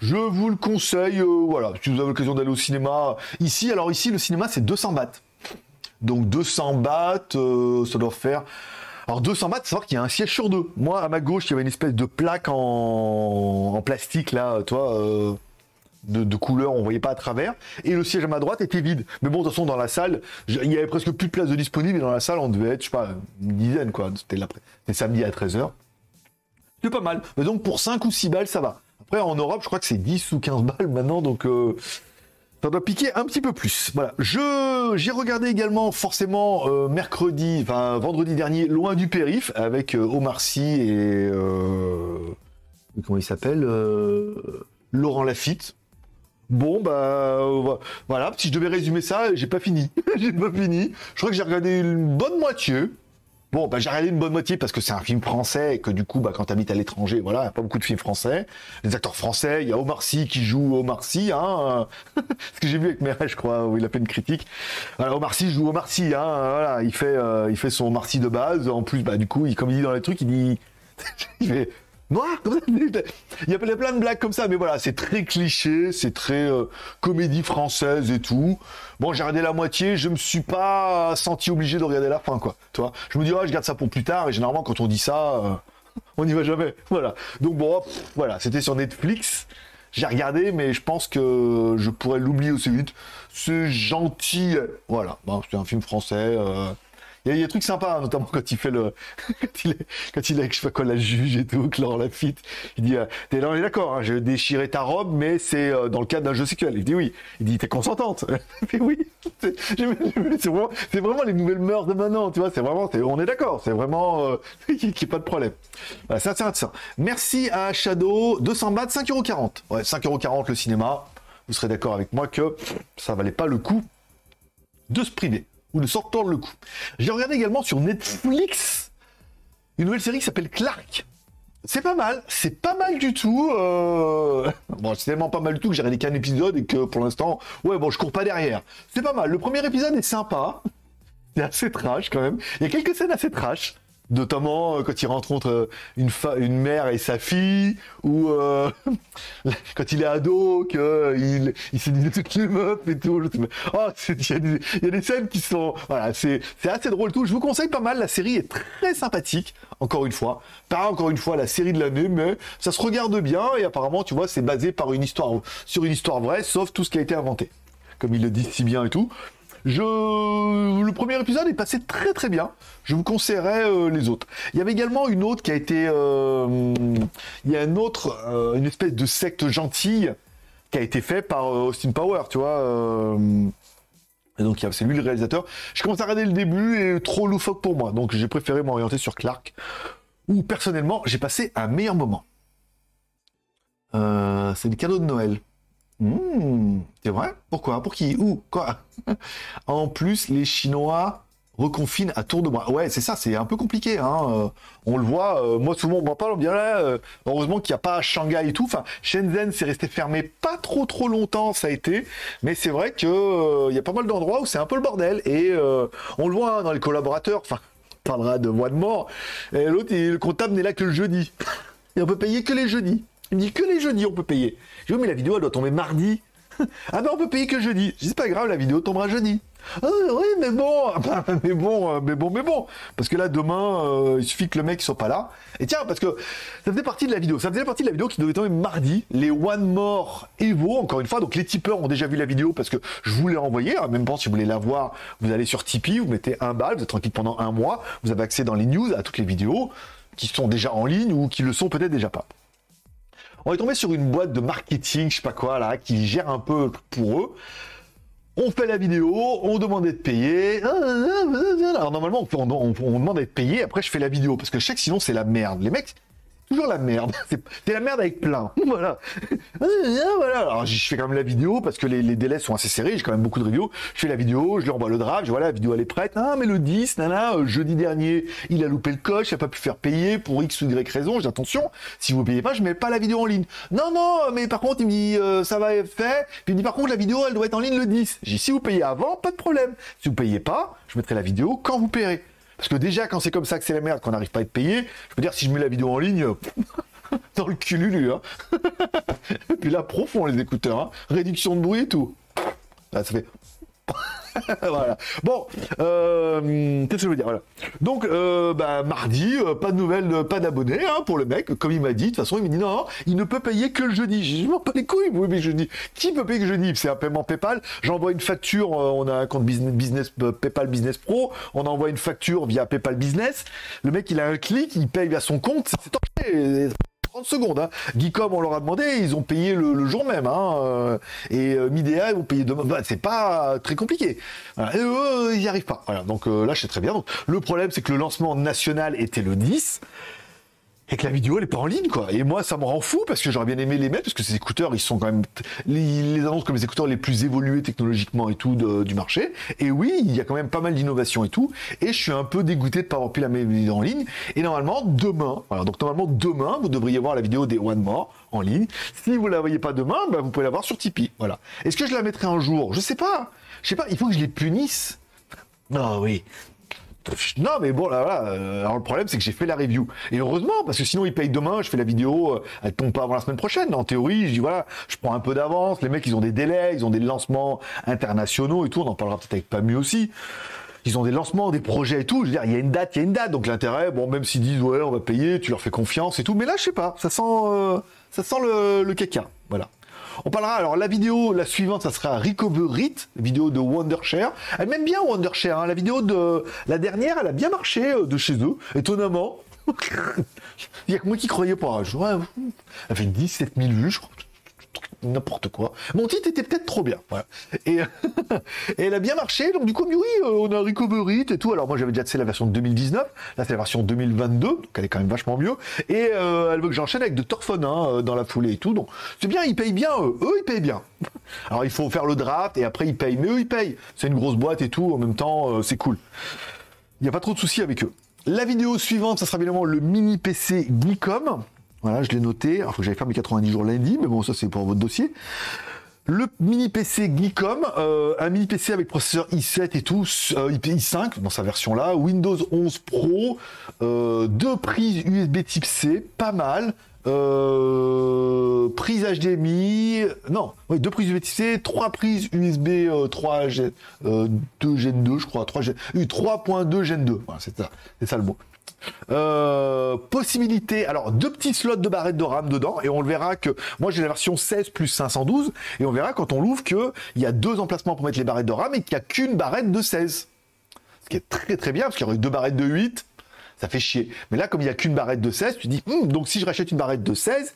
Je vous le conseille. voilà, si vous avez l'occasion d'aller au cinéma ici. Alors ici, le cinéma c'est 200 bahts. Donc 200 bahts, ça doit faire alors 200 bahts, c'est savoir qu'il y a un siège sur deux. Moi, à ma gauche, il y avait une espèce de plaque en, plastique, là, toi, euh, de, couleur, on voyait pas à travers. Et le siège à ma droite était vide. Mais bon, de toute façon, dans la salle, il y avait presque plus de place de disponible. Et dans la salle, on devait être, je sais pas, une dizaine, quoi. C'était samedi à 13h. C'est pas mal. Mais donc, pour 5 ou 6 balles, ça va. Après, en Europe, je crois que c'est 10 ou 15 balles maintenant, donc... Euh, ça doit piquer un petit peu plus. Voilà. Je j'ai regardé également forcément euh, mercredi, enfin vendredi dernier, loin du périph avec euh, Omar Sy et euh, comment il s'appelle Laurent Lafitte. Bon bah voilà, si je devais résumer ça, j'ai pas fini. j'ai pas fini. Je crois que j'ai regardé une bonne moitié. Bon, bah, j'ai regardé une bonne moitié parce que c'est un film français et que du coup, bah, quand t'habites à l'étranger, voilà, a pas beaucoup de films français. Les acteurs français, il y a Omar Sy qui joue Omar Sy, hein. ce que j'ai vu avec Meray, je crois, où il a fait une critique. Voilà, Omar Sy joue Omar Sy, hein. Voilà, il fait, euh, il fait son Omar Sy de base. En plus, bah, du coup, il, comme il dit dans les trucs, il dit, noir Il y a plein de blagues comme ça, mais voilà, c'est très cliché, c'est très euh, comédie française et tout. Bon, j'ai regardé la moitié, je me suis pas senti obligé de regarder la fin, quoi. Tu je me dis, je garde ça pour plus tard, et généralement, quand on dit ça, euh, on n'y va jamais. Voilà. Donc bon, voilà, c'était sur Netflix. J'ai regardé, mais je pense que je pourrais l'oublier aussi vite. C'est gentil. Voilà. c'est un film français. Euh, il y, a des trucs sympas, hein, notamment quand il fait le, quand il est, avec, je sais pas quoi, la juge et tout, Laurent Lafitte. Il dit, euh, t'es là, on est d'accord, hein, j'ai déchiré ta robe, mais c'est euh, dans le cadre d'un jeu sexuel. Il dit oui. Il dit, t'es consentante. Il oui. C'est vraiment, les nouvelles mœurs de maintenant, tu vois, c'est vraiment, on est d'accord, c'est vraiment, euh, qu'il n'y ait pas de problème. Voilà, ça, ça. Merci à Shadow, 200 bahts, 5,40€. Ouais, 5,40€ le cinéma. Vous serez d'accord avec moi que ça valait pas le coup de se priver ou de sortir le coup. J'ai regardé également sur Netflix une nouvelle série qui s'appelle Clark. C'est pas mal, c'est pas mal du tout. Euh, c'est tellement pas mal du tout que j'ai regardé qu'un épisode et que pour l'instant, ouais, bon, je cours pas derrière. C'est pas mal. Le premier épisode est sympa. C'est assez trash quand même. Il y a quelques scènes assez trash. Notamment euh, quand il rencontre euh, une, une mère et sa fille, ou euh, quand il est ado, qu'il il se dit toutes les meufs et tout. Oh, il y, a des scènes qui sont... Voilà, c'est assez drôle tout. Je vous conseille pas mal, la série est très sympathique, encore une fois. Pas encore une fois la série de l'année, mais ça se regarde bien, et apparemment, tu vois, c'est basé par une histoire, sur une histoire vraie, sauf tout ce qui a été inventé. Comme ils le disent si bien et tout. Je... Le premier épisode est passé très très bien. Je vous conseillerais euh, les autres. Il y avait également une autre qui a été... Euh, il y a un autre, euh, une espèce de secte gentille qui a été fait par Austin Power, tu vois. Et donc c'est lui le réalisateur. Je commence à regarder le début et trop loufoque pour moi. Donc j'ai préféré m'orienter sur Clark. Où personnellement j'ai passé un meilleur moment. c'est le cadeau de Noël. Mmh, c'est vrai? Pourquoi? Pour qui? Où? Quoi? En plus, les Chinois reconfinent à tour de bras. Ouais, c'est ça, c'est un peu compliqué. Hein. Euh, on le voit, euh, moi souvent on m'en parle, on me dit là, euh, heureusement qu'il n'y a pas Shanghai et tout. Enfin, Shenzhen c'est resté fermé pas trop trop longtemps, ça a été. Mais c'est vrai qu'il il y a pas mal d'endroits où c'est un peu le bordel. Et on le voit hein, dans les collaborateurs. Enfin, on parlera de voix de mort. Et l'autre, le comptable n'est là que le jeudi. Et on peut payer que les jeudis. Il me dit que les jeudis on peut payer. Je dis, mais la vidéo elle doit tomber mardi. ah ben on peut payer que jeudi. Je dis, c'est pas grave, la vidéo tombera jeudi. Ah oui, mais bon, mais bon, euh, mais bon, mais bon. Parce que là, demain, euh, il suffit que le mec soit pas là. Et tiens, parce que ça faisait partie de la vidéo. Ça faisait partie de la vidéo qui devait tomber mardi. Les One More Evo, encore une fois. Donc les tipeurs ont déjà vu la vidéo parce que je vous l'ai envoyée. En même temps, si vous voulez la voir, vous allez sur Tipeee, vous mettez un bal, vous êtes tranquille pendant un mois. Vous avez accès dans les news à toutes les vidéos qui sont déjà en ligne ou qui le sont peut-être déjà pas on est tombé sur une boîte de marketing, je sais pas quoi, là, qui gère un peu pour eux. On fait la vidéo, on demande d'être payé. Alors normalement, on, on, demande d'être payé, après je fais la vidéo, parce que je sais que sinon c'est la merde. Les mecs, toujours la merde. C'est la merde avec plein. voilà. voilà. Alors je fais quand même la vidéo parce que les, délais sont assez serrés. J'ai quand même beaucoup de reviews. Je fais la vidéo, je lui envoie le draft. Je vois la vidéo elle est prête. Ah mais le 10, nana, euh, jeudi dernier, il a loupé le coche, il a pas pu faire payer pour x ou y raison. J'ai attention, si vous payez pas, je mets pas la vidéo en ligne. Non non, mais par contre il me dit euh, ça va être fait. Puis il me dit par contre la vidéo elle doit être en ligne le 10. J'ai si vous payez avant, pas de problème. Si vous payez pas, je mettrai la vidéo quand vous paierez. Parce que déjà, quand c'est comme ça que c'est la merde, qu'on n'arrive pas à être payé, je peux dire, si je mets la vidéo en ligne, dans le cululu, hein. et puis là, profond, les écouteurs, hein. réduction de bruit et tout. Là, ça fait... voilà. Bon, euh, qu'est-ce que je veux dire voilà. Donc, euh, bah, mardi, euh, pas de nouvelles, pas d'abonnés hein, pour le mec. Comme il m'a dit, de toute façon, il m'a dit non, il ne peut payer que le jeudi. Je m'en pas les couilles, oui, mais jeudi. Qui peut payer que jeudi? C'est un paiement PayPal. J'envoie une facture. on a un compte business, business PayPal Business Pro. On envoie une facture via PayPal Business. Le mec, il a un clic, il paye via son compte. C'est. 30 secondes. Hein. On leur a demandé, ils ont payé le, jour même. Hein, euh, et euh, Midea, ils vont payer demain. Bah, c'est pas très compliqué. Et eux, ils n'y arrivent pas. Voilà. Donc euh, là, c'est très bien. Le problème, c'est que le lancement national était le 10 et que la vidéo elle est pas en ligne quoi. Et moi ça me rend fou parce que j'aurais bien aimé les mettre parce que ces écouteurs ils sont quand même les, annoncent comme les écouteurs les plus évolués technologiquement et tout du marché. Et oui, il y a quand même pas mal d'innovation et tout. Et je suis un peu dégoûté de pas avoir pu la mettre en ligne. Et normalement demain, voilà, donc normalement demain vous devriez voir la vidéo des One More en ligne. Si vous la voyez pas demain, bah, vous pouvez la voir sur Tipeee. Voilà. Est-ce que je la mettrai un jour? Je sais pas. Je sais pas. Il faut que je les punisse. Non, oui. Non, mais bon, là, voilà. Euh, alors, le problème, c'est que j'ai fait la review. Et heureusement, parce que sinon, ils payent demain, je fais la vidéo, euh, elle tombe pas avant la semaine prochaine. En théorie, je dis, voilà, je prends un peu d'avance. Les mecs, ils ont des délais, ils ont des lancements internationaux et tout. On en parlera peut-être avec Pamu aussi. Ils ont des lancements, des projets et tout. Je veux dire, il y a une date, il y a une date. Donc, l'intérêt, bon, même s'ils disent, ouais, on va payer, tu leur fais confiance et tout. Mais là, je sais pas. Ça sent, euh, ça sent le, le caca. Voilà. On parlera alors la vidéo, la suivante, ça sera Recover vidéo de Wondershare. Elle m'aime bien Wondershare. Hein. La vidéo de la dernière, elle a bien marché euh, de chez eux, étonnamment. Il y a que moi qui croyais pas. Je, ouais, elle fait 17 000 vues, je crois n'importe quoi. Mon titre était peut-être trop bien. Et, elle a bien marché. Donc du coup, oui, euh, on a Recovery et tout. Alors moi, j'avais déjà c'est la version de 2019. Là, c'est la version 2022. Donc elle est quand même vachement mieux. Et euh, elle veut que j'enchaîne avec de Torfon hein, euh, dans la foulée et tout. Donc c'est bien, ils payent bien. Eux, eux ils payent bien. Alors il faut faire le draft et après ils payent. Mais eux, ils payent. C'est une grosse boîte et tout. En même temps, c'est cool. Il n'y a pas trop de soucis avec eux. La vidéo suivante, ça sera évidemment le mini PC Geekom. Voilà, je l'ai noté. Il faut que j'aille faire mes 90 jours lundi, mais bon, ça c'est pour votre dossier. Le mini PC Geekom, euh, un mini PC avec processeur i7 et tout, euh, i5 dans sa version là, Windows 11 Pro, euh, deux prises USB Type C, pas mal. prise HDMI, non, oui, deux prises USB Type C, trois prises USB 3 Gen, 2 Gen 2, je crois, 3 Gen, 3.2 Gen 2, voilà, c'est ça, c'est ça le mot. Euh, possibilité, alors deux petits slots de barrettes de RAM dedans, et on le verra que moi j'ai la version 16 plus 512, et on verra quand on l'ouvre qu'il y a deux emplacements pour mettre les barrettes de RAM et qu'il n'y a qu'une barrette de 16. Ce qui est très très bien, parce qu'il y aurait deux barrettes de 8, ça fait chier. Mais là, comme il n'y a qu'une barrette de 16, tu dis, hum, donc si je rachète une barrette de 16,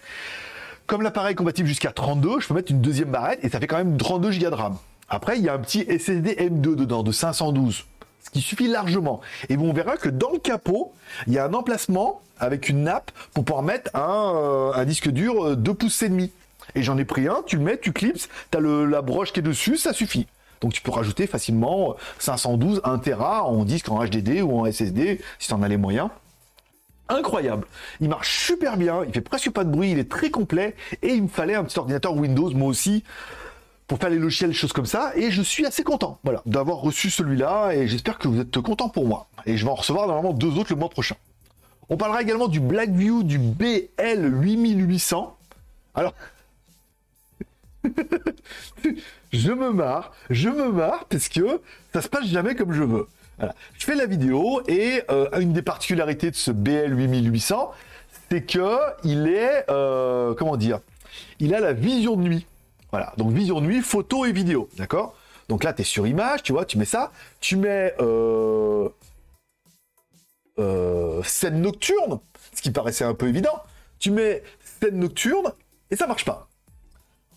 comme l'appareil est compatible jusqu'à 32, je peux mettre une deuxième barrette, et ça fait quand même 32 Go de RAM. Après, il y a un petit SSD M2 dedans, de 512 ce qui suffit largement. Et on verra que dans le capot, il y a un emplacement avec une nappe pour pouvoir mettre un, euh, disque dur 2 euh, pouces et demi. Et j'en ai pris un, tu le mets, tu clips, tu as la broche qui est dessus, ça suffit. Donc tu peux rajouter facilement 512, 1 Tera en disque en HDD ou en SSD si tu en as les moyens. Incroyable. Il marche super bien, il fait presque pas de bruit, il est très complet et il me fallait un petit ordinateur Windows moi aussi pour faire les logiciels, choses comme ça, et je suis assez content, voilà, d'avoir reçu celui-là, et j'espère que vous êtes content pour moi. Et je vais en recevoir normalement deux autres le mois prochain. On parlera également du Blackview du BL8800. Alors, je me marre, je me marre parce que ça se passe jamais comme je veux. Je fais la vidéo et euh, une des particularités de ce BL8800, c'est que il est, euh, comment dire, il a la vision de nuit. Voilà, donc vision nuit, photo et vidéo, d'accord? Donc là, tu es sur image, tu vois, tu mets ça, tu mets euh, euh, scène nocturne, ce qui paraissait un peu évident, tu mets scène nocturne et ça marche pas.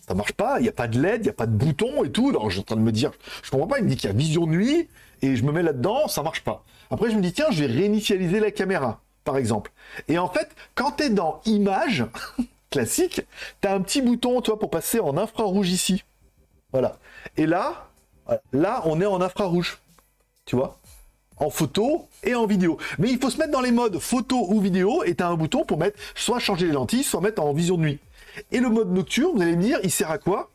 Ça marche pas, il n'y a pas de LED, il n'y a pas de bouton et tout. Alors je suis en train de me dire, je comprends pas, il me dit qu'il y a vision nuit et je me mets là-dedans, ça marche pas. Après, je me dis, tiens, je vais réinitialiser la caméra, par exemple. Et en fait, quand tu es dans image, classique, tu as un petit bouton, tu vois, pour passer en infrarouge ici. Voilà. Et là, là, on est en infrarouge. Tu vois? En photo et en vidéo. Mais il faut se mettre dans les modes photo ou vidéo et tu as un bouton pour mettre soit changer les lentilles, soit mettre en vision de nuit. Et le mode nocturne, vous allez me dire, il sert à quoi?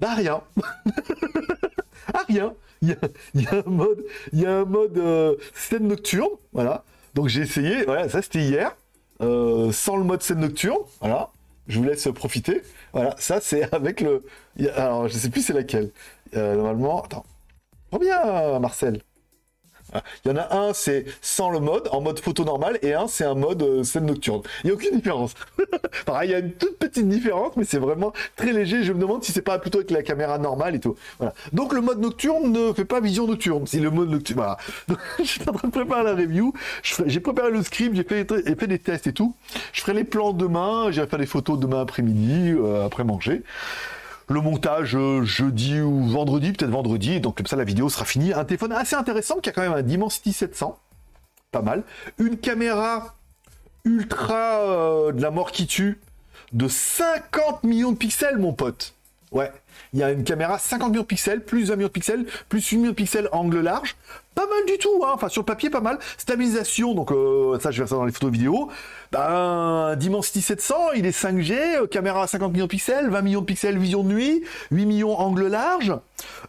Bah rien. ah rien. Il y a, un mode, il y a un mode euh, scène nocturne, voilà. Donc j'ai essayé, voilà, ça c'était hier. Euh, sans le mode scène nocturne. Voilà, je vous laisse profiter. Voilà, ça c'est avec le. Alors, je sais plus c'est laquelle. Euh, normalement, attends. Combien, Marcel il y en a un, c'est sans le mode, en mode photo normal, et un, c'est un mode euh, scène nocturne. Il n'y a aucune différence. Pareil, il y a une toute petite différence, mais c'est vraiment très léger. Je me demande si c'est pas plutôt avec la caméra normale et tout. Donc le mode nocturne ne fait pas vision nocturne. Si le mode nocturne, voilà. je suis en train de préparer la review. J'ai préparé le script, j'ai fait, fait, des tests et tout. Je ferai les plans demain. J'irai faire des photos demain après-midi, euh, après manger le montage euh, jeudi ou vendredi, peut-être vendredi, donc comme ça la vidéo sera finie. Un téléphone assez intéressant qui a quand même un Dimensity 700, pas mal. Une caméra ultra euh, de la mort qui tue de 50 millions de pixels, mon pote. Ouais, il y a une caméra 50 millions de pixels, plus 1 million de pixels, plus 8 millions de pixels angle large. Pas mal du tout, hein. enfin sur le papier pas mal. Stabilisation, donc euh, ça je vais faire ça dans les photos vidéo. Ben, Dimensity 700, il est 5G, euh, caméra à 50 millions de pixels, 20 millions de pixels vision de nuit, 8 millions angle large,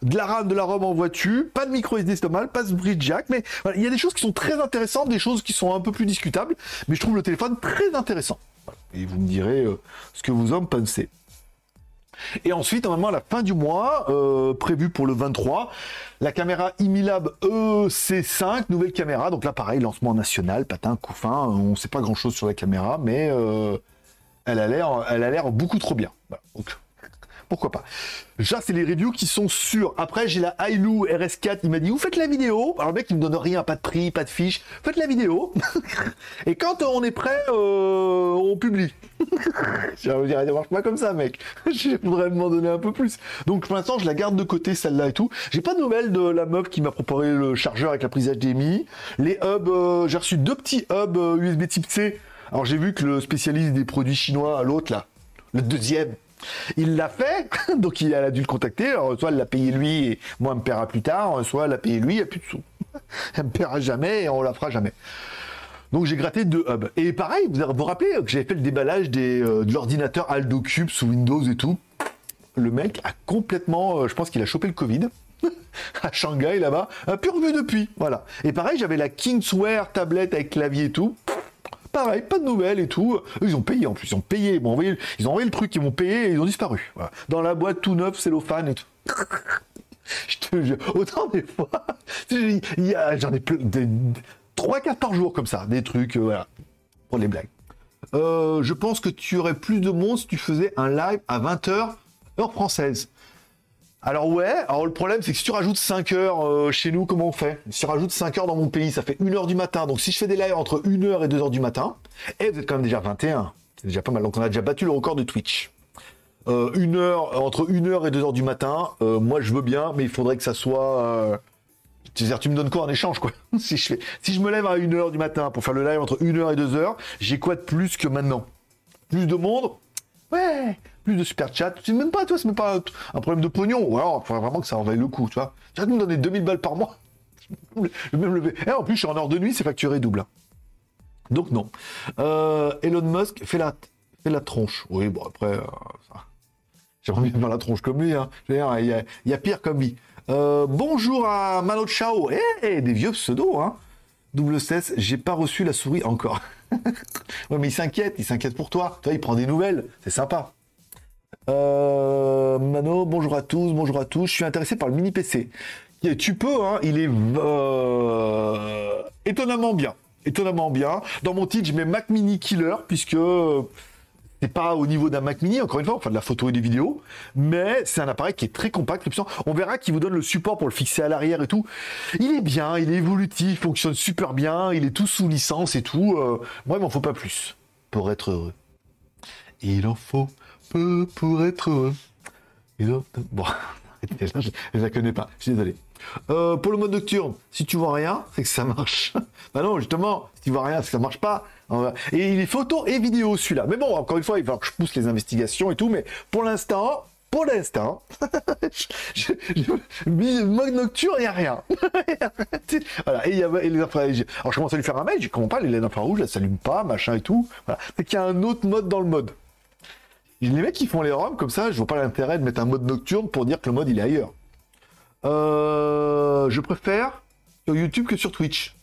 de la RAM, de la ROM en voiture, pas de micro SD mal, pas de bridge jack, mais il y a des choses qui sont très intéressantes, des choses qui sont un peu plus discutables, mais je trouve le téléphone très intéressant. Et vous me direz euh, ce que vous en pensez. Et ensuite, normalement, à la fin du mois, euh, prévu pour le 23, la caméra Imilab EC5, nouvelle caméra. Donc là, pareil, lancement national, patin, coup fin. On ne sait pas grand-chose sur la caméra, mais euh, elle a l'air, beaucoup trop bien. Pourquoi pas. Ça, c'est les reviews qui sont sûrs. Après, j'ai la Ailu RS4, il m'a dit, vous faites la vidéo. Alors mec, il me donne rien, pas de prix, pas de fiche. Faites la vidéo. Et quand on est prêt, euh, on publie. Envie de dire, ça marche pas comme ça, mec. Je voudrais m'en donner un peu plus. Donc pour l'instant, je la garde de côté, celle-là et tout. J'ai pas de nouvelles de la meuf qui m'a proposé le chargeur avec la prise HDMI. Les hubs, euh, j'ai reçu deux petits hubs USB euh, type C. Alors j'ai vu que le spécialiste des produits chinois, l'autre là, le deuxième, il l'a fait, donc il a dû le contacter. Alors, soit elle l'a payé lui et moi elle me paiera plus tard, soit elle l'a payé lui, il n'y a plus de sous. elle me paiera jamais et on la fera jamais. Donc j'ai gratté deux hubs. Et pareil, vous vous rappelez que j'avais fait le déballage euh, de l'ordinateur Aldo Cube sous Windows et tout. le mec a complètement, euh, je pense qu'il a chopé le Covid. à Shanghai là-bas, un plus revu depuis. Voilà. Et pareil, j'avais la Kingswear tablette avec clavier et tout. Pas de nouvelles et tout. Ils ont payé en plus, ils ont payé, ils ont envoyé, ils ont envoyé le truc, ils m'ont payé et ils ont disparu. Dans la boîte tout neuf, cellophane et tout. Je te jure, autant des fois, j'en ai plus, des, 3-4 par jour comme ça, des trucs, euh, voilà, pour les blagues. Euh, je pense que tu aurais plus de monde si tu faisais un live à 20h, heure française. Alors ouais, alors le problème c'est que si tu rajoutes 5 heures euh, chez nous, comment on fait? Si tu rajoutes 5 heures dans mon pays, ça fait 1 heure du matin. Donc si je fais des lives entre 1 heure et 2 heures du matin, et vous êtes quand même déjà 21, c'est déjà pas mal. Donc on a déjà battu le record de Twitch. Euh, une heure, entre 1 heure et 2 heures du matin, euh, moi je veux bien, mais il faudrait que ça soit... euh, c'est-à-dire, tu me donnes quoi en échange, quoi si, je fais, si je me lève à 1 heure du matin pour faire le live entre 1 heure et 2 heures, j'ai quoi de plus que maintenant? Plus de monde? Ouais De super chat. C'est même pas, toi, c'est même pas un problème de pognon. Ou alors, faudrait vraiment que ça en le coup, tu vois. Tu vas me donner 2000 balles par mois. Même lever. Et en plus, je suis en heure de nuit, c'est facturé double. hein. Donc, non. Euh, Elon Musk fait la, fait la tronche. Oui, bon, après, euh, ça- J'aimerais bien faire la tronche comme lui. Hein. Il y, a, pire comme lui. Euh, bonjour à Mano Chao. Eh, des vieux pseudos. Hein. Double cesse, j'ai pas reçu la souris encore. ouais, mais il s'inquiète, il s'inquiète pour toi. Toi, il prend des nouvelles. C'est sympa. Euh, Mano, bonjour à tous, bonjour à tous. Je suis intéressé par le mini PC. Tu peux, hein, il est euh, étonnamment bien. Étonnamment bien. Dans mon titre, je mets Mac Mini Killer, puisque euh, c'est pas au niveau d'un Mac Mini, encore une fois, on fait de la photo et des vidéos, mais c'est un appareil qui est très compact. On verra qu'il vous donne le support pour le fixer à l'arrière et tout. Il est bien, il est évolutif, il fonctionne super bien, il est tout sous licence et tout. Euh, moi, il m'en faut pas plus pour être heureux. Il en faut pour être heureux. Bon, je, la connais pas, je suis désolé. Euh, pour le mode nocturne, si tu vois rien, c'est que ça marche. bah non, justement, si tu vois rien, c'est que ça marche pas. Et il est photo et vidéo celui-là. Mais bon, encore une fois, il va falloir que je pousse les investigations et tout, mais pour l'instant, pour l'instant, mode nocturne, il n'y a rien. voilà, et y a les infrarouges. Alors je commence à lui faire un mail, je comprends pas, les infrarouges, elles s'allument pas, machin et tout. Voilà. C'est qu'il y a un autre mode dans le mode. Les mecs qui font les ROM comme ça, je vois pas l'intérêt de mettre un mode nocturne pour dire que le mode il est ailleurs. Euh, je préfère sur YouTube que sur Twitch.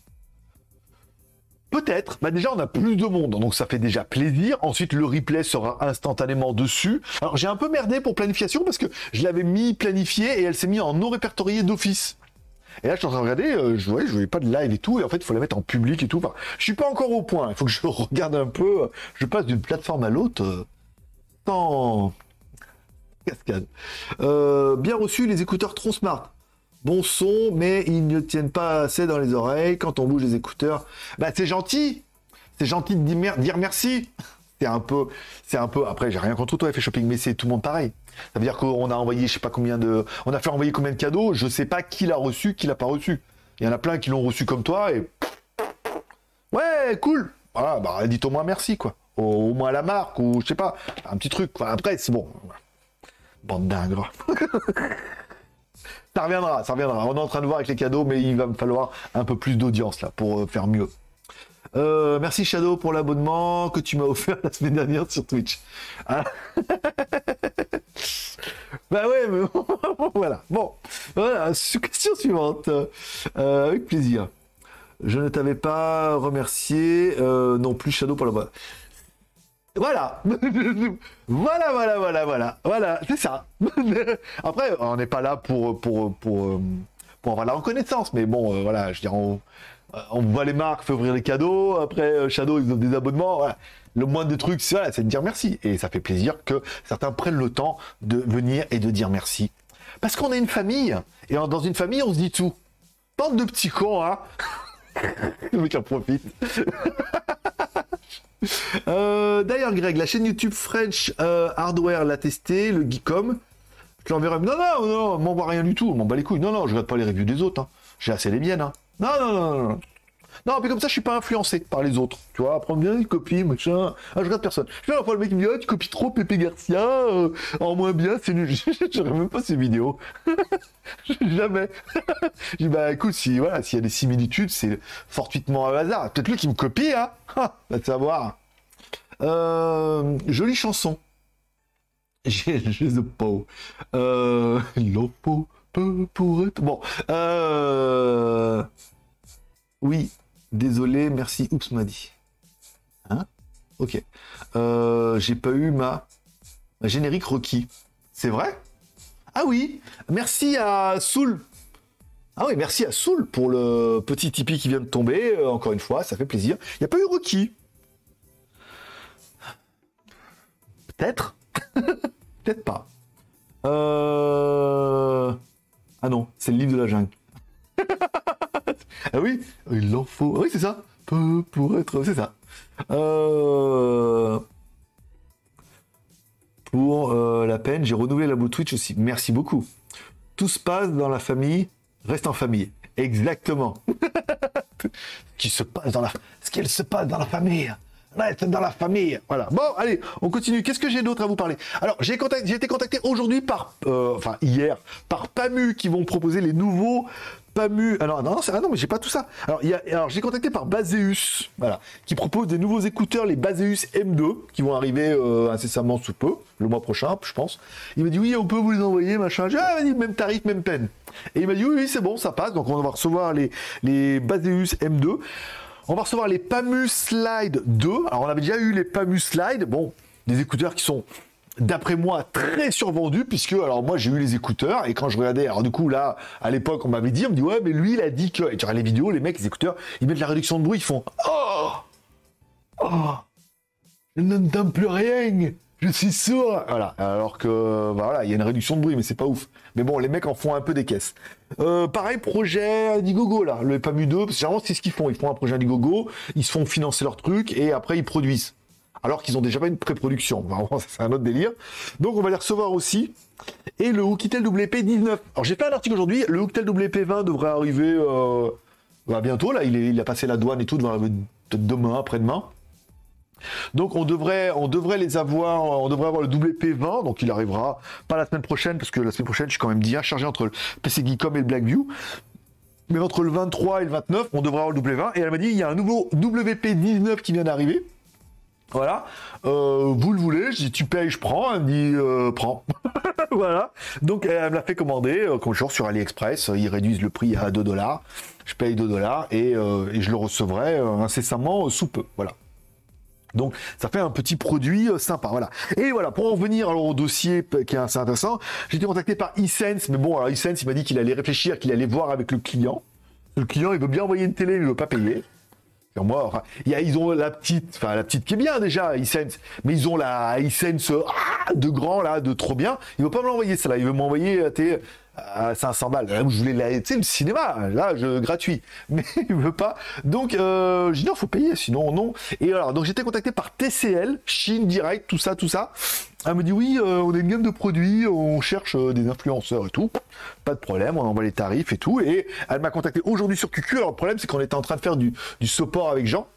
Peut-être. Bah déjà, on a plus de monde, donc ça fait déjà plaisir. Ensuite, le replay sera instantanément dessus. Alors, j'ai un peu merdé pour planification parce que je l'avais mis planifié et elle s'est mise en non répertorié d'office. Et là, je suis en train de regarder, euh, je voyais, je voyais pas de live et tout, et en fait, il faut la mettre en public et tout. Enfin, je suis pas encore au point. Il faut que je regarde un peu. euh, Je passe d'une plateforme à l'autre cascade. Euh, bien reçu les écouteurs Tron Smart. Bon son, mais ils ne tiennent pas assez dans les oreilles quand on bouge les écouteurs. Bah c'est gentil, c'est gentil de dire merci. C'est un peu, c'est un peu. Après, j'ai rien contre toi, fait shopping, mais c'est tout le monde pareil. Ça veut dire qu'on a envoyé, je sais pas combien de, on a fait envoyer combien de cadeaux. Je sais pas qui l'a reçu, qui l'a pas reçu. Il y en a plein qui l'ont reçu comme toi et ouais, cool. Voilà, bah dites au moins merci quoi. Au, moins à la marque ou je sais pas, un petit truc. quoi. Après, c'est bon. Bande d'ingres. Ça reviendra, ça reviendra. On est en train de voir avec les cadeaux, mais il va me falloir un peu plus d'audience là pour euh, faire mieux. Euh, merci Shadow pour l'abonnement que tu m'as offert la semaine dernière sur Twitch. Ah. bah ouais, mais bon, voilà. Bon, voilà. Question suivante. Euh, avec plaisir. Je ne t'avais pas remercié non plus Shadow pour l'abonnement. Voilà. voilà, voilà, voilà, voilà. Voilà, c'est ça. Après, on n'est pas là pour, pour, pour, euh, pour avoir la reconnaissance, mais bon, euh, voilà, je veux dire, on, voit les marques, fait ouvrir les cadeaux, après euh, Shadow, ils ont des abonnements. Le moindre des trucs, c'est de dire merci. Et ça fait plaisir que certains prennent le temps de venir et de dire merci. Parce qu'on est une famille, et dans une famille, on se dit tout. Bande de petits cons, hein Le mec en profite. D'ailleurs, Greg, la chaîne YouTube French euh, Hardware l'a testé, le Geekom. Je l'enverrai. Non, non, non, m'envoie rien du tout, m'en bats les couilles. Non, non, je regarde pas les reviews des autres. hein. J'ai assez les miennes. hein. Non, non, non, non, non. Puis comme ça, je suis pas influencé par les autres. Tu vois, prendre bien une copie, machin. Ah, je regarde personne. Je fois le mec qui me dit, ah, tu copies trop Pépé Garcia, euh, en moins bien, c'est nul. je regarde même pas ces vidéos. Jamais. je dis, bah écoute, si voilà, s'il y a des similitudes, c'est fortuitement un hasard. Peut-être lui qui me copie, hein. Ah, savoir. Euh, jolie chanson. J'ai sais pas. Euh, L'oppo peut pour être. Bon. Euh... Oui, désolé, merci. Oups, m'a dit. Hein? Ok. Euh, J'ai pas eu ma... générique Rocky. C'est vrai? Ah oui Merci à Soul. Ah oui, merci à Soul pour le petit Tipeee qui vient de tomber. Euh, encore une fois, ça fait plaisir. Il n'y a pas eu Rocky. Peut-être? Peut-être pas. Euh... Ah non, c'est le livre de la jungle. ah oui, il en faut. Oui, c'est ça. Peu pour être. C'est ça. Euh... Pour euh, la peine, j'ai renouvelé la bout Twitch aussi. Merci beaucoup. Tout se passe dans la famille, reste en famille. Exactement. Qui se passe dans la, ce qu'il se passe dans la famille. Reste dans la famille. Voilà. Bon, allez, on continue. Qu'est-ce que j'ai d'autre à vous parler? Alors, j'ai été contacté aujourd'hui par, euh, enfin hier, par Pamu qui vont proposer les nouveaux Pamu. Alors non, ah non, mais j'ai pas tout ça. Alors, j'ai contacté par Baseus, voilà, qui propose des nouveaux écouteurs, les Baseus M2, qui vont arriver euh, incessamment sous peu, le mois prochain, je pense. Il m'a dit oui, on peut vous les envoyer, machin. J'ai ah, même tarif, même peine. Et il m'a dit oui, oui, c'est bon, ça passe. Donc on va recevoir les les Baseus M2. On va recevoir les Pamu Slide 2. Alors, on avait déjà eu les Pamu Slide. Bon, des écouteurs qui sont, d'après moi, très survendus, puisque, alors, moi, j'ai eu les écouteurs, et quand je regardais, alors, du coup, là, à l'époque, on m'avait dit, on me dit, ouais, mais lui, il a dit que, tu les vidéos, les mecs, les écouteurs, ils mettent la réduction de bruit, ils font, oh, oh, je n'entends plus rien. Je suis sourd. Voilà. Alors que, bah, voilà, il y a une réduction de bruit, mais c'est pas ouf. Mais bon, les mecs en font un peu des caisses. Euh, pareil, projet Indiegogo, là. Le PAMU 2, parce que généralement, c'est ce qu'ils font. Ils font un projet Indiegogo, ils se font financer leur truc, et après, ils produisent. Alors qu'ils ont déjà pas une pré-production. C'est un autre délire. Donc, on va les recevoir aussi. Et le Oukitel WP19. Alors, j'ai fait un article aujourd'hui. Le Oukitel WP20 devrait arriver euh, bah, bientôt. Là, il, a passé la douane et tout, peut-être demain, après-demain. Donc on devrait, on devrait les avoir, on devrait avoir le WP20, donc il arrivera pas la semaine prochaine, parce que la semaine prochaine je suis quand même bien chargé entre le PC Geekom et le Blackview. Mais entre le 23 et le 29, on devrait avoir le W20. Et elle m'a dit, il y a un nouveau WP19 qui vient d'arriver. Voilà. Euh, vous le voulez Je dis, tu payes, je prends. Elle me dit, euh, prends. voilà. Donc, elle me l'a fait commander, euh, comme toujours sur AliExpress. Ils réduisent le prix à 2 dollars. Je paye 2 dollars et, euh, et je le recevrai incessamment sous peu. Voilà. Donc ça fait un petit produit sympa, voilà. Et voilà, pour en revenir alors, au dossier qui est assez intéressant, j'ai été contacté par eSense, mais bon, alors eSense, il m'a dit qu'il allait réfléchir, qu'il allait voir avec le client. Le client, il veut bien envoyer une télé, il veut pas payer. Moi, enfin, y a- ils ont la petite, enfin la petite qui est bien déjà, eSense, mais ils ont la eSense ah, de grand là, de trop bien. Il veut pas me l'envoyer celle-là, il veut m'envoyer euh, t'es, à 500 balles. Là où je voulais la, tu sais, le cinéma, là, je, gratuit. Mais il veut pas. Donc, euh, j'ai dit non, faut payer, sinon non. Et alors, donc j'étais contacté par TCL, Chine Direct, tout ça, tout ça. Elle me dit oui, euh, on a une gamme de produits, on cherche euh, des influenceurs et tout. Pas de problème, on envoie les tarifs et tout. Et elle m'a contacté aujourd'hui sur QQ. Alors, le problème, c'est qu'on était en train de faire du, support avec Jean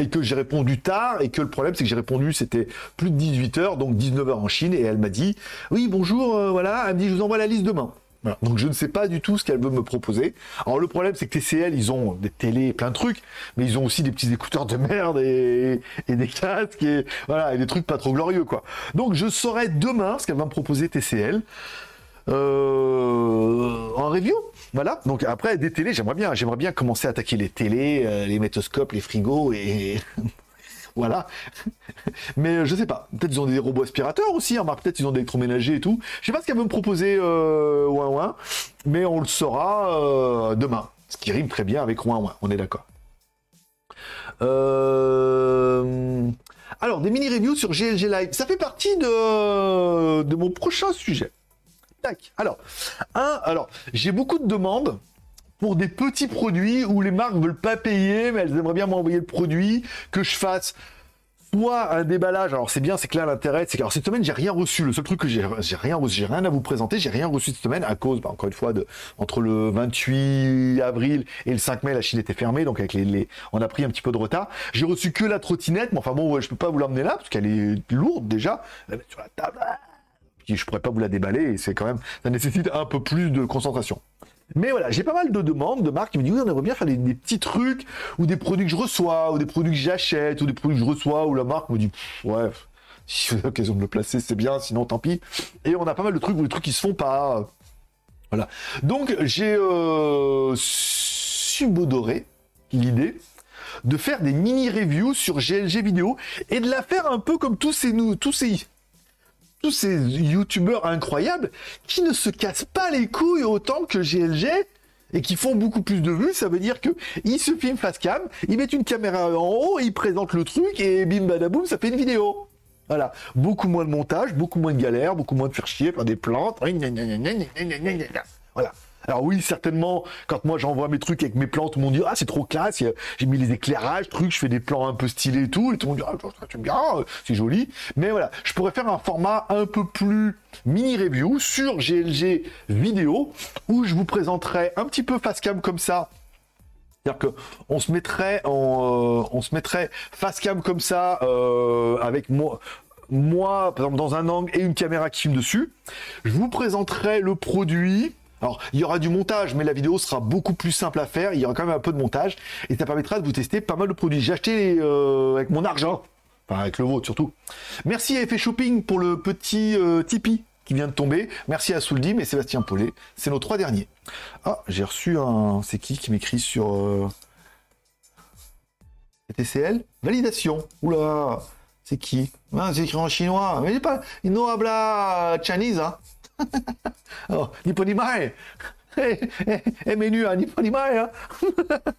et que j'ai répondu tard, et que le problème, c'est que j'ai répondu, c'était plus de 18 heures, donc 19 heures en Chine, et elle m'a dit, oui, bonjour, euh, voilà, elle me dit, je vous envoie la liste demain. Donc je ne sais pas du tout ce qu'elle veut me proposer. Alors le problème, c'est que TCL, ils ont des télés, plein de trucs, mais ils ont aussi des petits écouteurs de merde et, des casques et voilà, des trucs pas trop glorieux quoi. Donc je saurai demain ce qu'elle va me proposer TCL euh, en review. Voilà. Donc après des télés, j'aimerais bien, j'aimerais bien commencer à attaquer les télés, euh, les métoscopes, les frigos et voilà. Mais euh, je sais pas. Peut-être ils ont des robots aspirateurs aussi. Hein. Peut-être ils ont des électroménagers et tout. Je sais pas ce qu'elle veut me proposer euh, ouin ouin, mais on le saura euh, demain. Ce qui rime très bien avec ouin ouin. On est d'accord. Euh, Alors, des mini-reviews sur GLG Live. Ça fait partie de, de mon prochain sujet. Tac. Alors, un, alors, j'ai beaucoup de demandes pour des petits produits où les marques veulent pas payer, mais elles aimeraient bien m'envoyer le produit, que je fasse soit un déballage. Alors c'est bien, c'est que là l'intérêt, c'est que alors, cette semaine j'ai rien reçu. Le seul truc que j'ai, rien j'ai rien à vous présenter, j'ai rien reçu cette semaine à cause, bah, encore une fois, de entre le 28 avril et le 5 mai, la Chine était fermée, donc avec les, on a pris un petit peu de retard. J'ai reçu que la trottinette, mais enfin bon, ouais, je peux pas vous l'emmener là parce qu'elle est lourde déjà. La mettre sur la table. ah, je pourrais pas vous la déballer c'est quand même, ça nécessite un peu plus de concentration. Mais voilà, j'ai pas mal de demandes de marques qui me disent oui, on aimerait bien faire des, petits trucs ou des produits que je reçois ou des produits que j'achète ou des produits que je reçois où la marque me dit ouais, Si avez l'occasion de le placer, c'est bien, sinon tant pis. Et on a pas mal de trucs, ou des trucs qui se font pas. Voilà. Donc j'ai euh, subodoré l'idée de faire des mini-reviews sur GLG vidéo et de la faire un peu comme tous ces, nous, tous ces, tous ces youtubeurs incroyables qui ne se cassent pas les couilles autant que GLG et qui font beaucoup plus de vues, ça veut dire que ils se filment face cam, ils mettent une caméra en haut, ils présentent le truc et bim badaboum, ça fait une vidéo. Voilà, beaucoup moins de montage, beaucoup moins de galère, beaucoup moins de faire chier, faire des plantes. Voilà. Alors oui, certainement, quand moi j'envoie mes trucs avec mes plans, tout le monde dit ah c'est trop classe, j'ai mis les éclairages, trucs, je fais des plans un peu stylés et tout, et tout le monde dit ah tu bien, c'est joli. Mais voilà, je pourrais faire un format un peu plus mini review sur GLG vidéo où je vous présenterai un petit peu face cam comme ça. C'est-à-dire qu'on se mettrait en, euh, on se mettrait face cam comme ça euh, avec moi moi, par exemple, dans un angle et une caméra qui filme dessus. Je vous présenterai le produit, alors, il y aura du montage, mais la vidéo sera beaucoup plus simple à faire. Il y aura quand même un peu de montage et ça permettra de vous tester pas mal de produits. J'ai acheté euh, avec mon argent, enfin avec le vôtre surtout. Merci à Effet Shopping pour le petit euh, Tipeee qui vient de tomber. Merci à Souldim et Sébastien Paulet. C'est nos trois derniers. Ah, j'ai reçu un. C'est qui qui m'écrit sur. Euh... TCL Validation. Oula C'est qui? Ah, C'est écrit en chinois. Mais il pas. Il no habla Chinese, hein oh, Nipponimae Eh, eh, eh menu à Nipponimae hein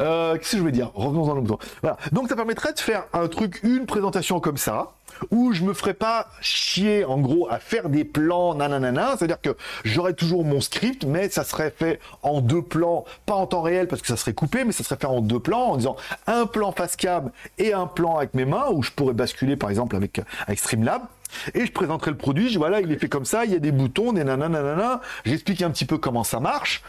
euh, Qu'est-ce que je veux dire? Revenons dans le bouton. Voilà. Donc ça permettrait de faire un truc, une présentation comme ça, où je me ferais pas chier en gros à faire des plans nanana, c'est-à-dire que j'aurais toujours mon script, mais ça serait fait en deux plans, pas en temps réel parce que ça serait coupé, mais ça serait fait en deux plans en disant un plan face cam et un plan avec mes mains où je pourrais basculer par exemple avec, avec Streamlab. Et je présenterai le produit, je, voilà, il est fait comme ça, il y a des boutons, des j'explique un petit peu comment ça marche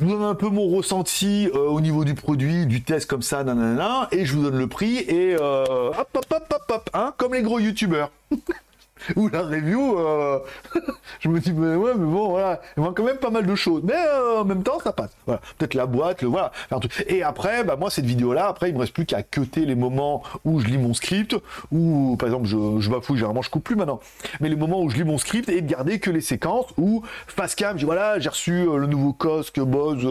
je vous donne un peu mon ressenti euh, au niveau du produit, du test comme ça, nanana, et je vous donne le prix, et euh, hop, hop, hop, hop, hop, hein, comme les gros youtubeurs. ou la review, euh, je me dis, mais ouais, mais bon, voilà, il manque quand même pas mal de choses. Mais euh, en même temps, ça passe. Voilà. Peut-être la boîte, le voilà. Et après, bah, moi, cette vidéo-là, après, il me reste plus qu'à cuter les moments où je lis mon script, ou par exemple, je, je bafouille, généralement, je coupe plus maintenant. Mais les moments où je lis mon script et de garder que les séquences où, face cam, je dis, voilà, j'ai reçu euh, le nouveau Cosque Bose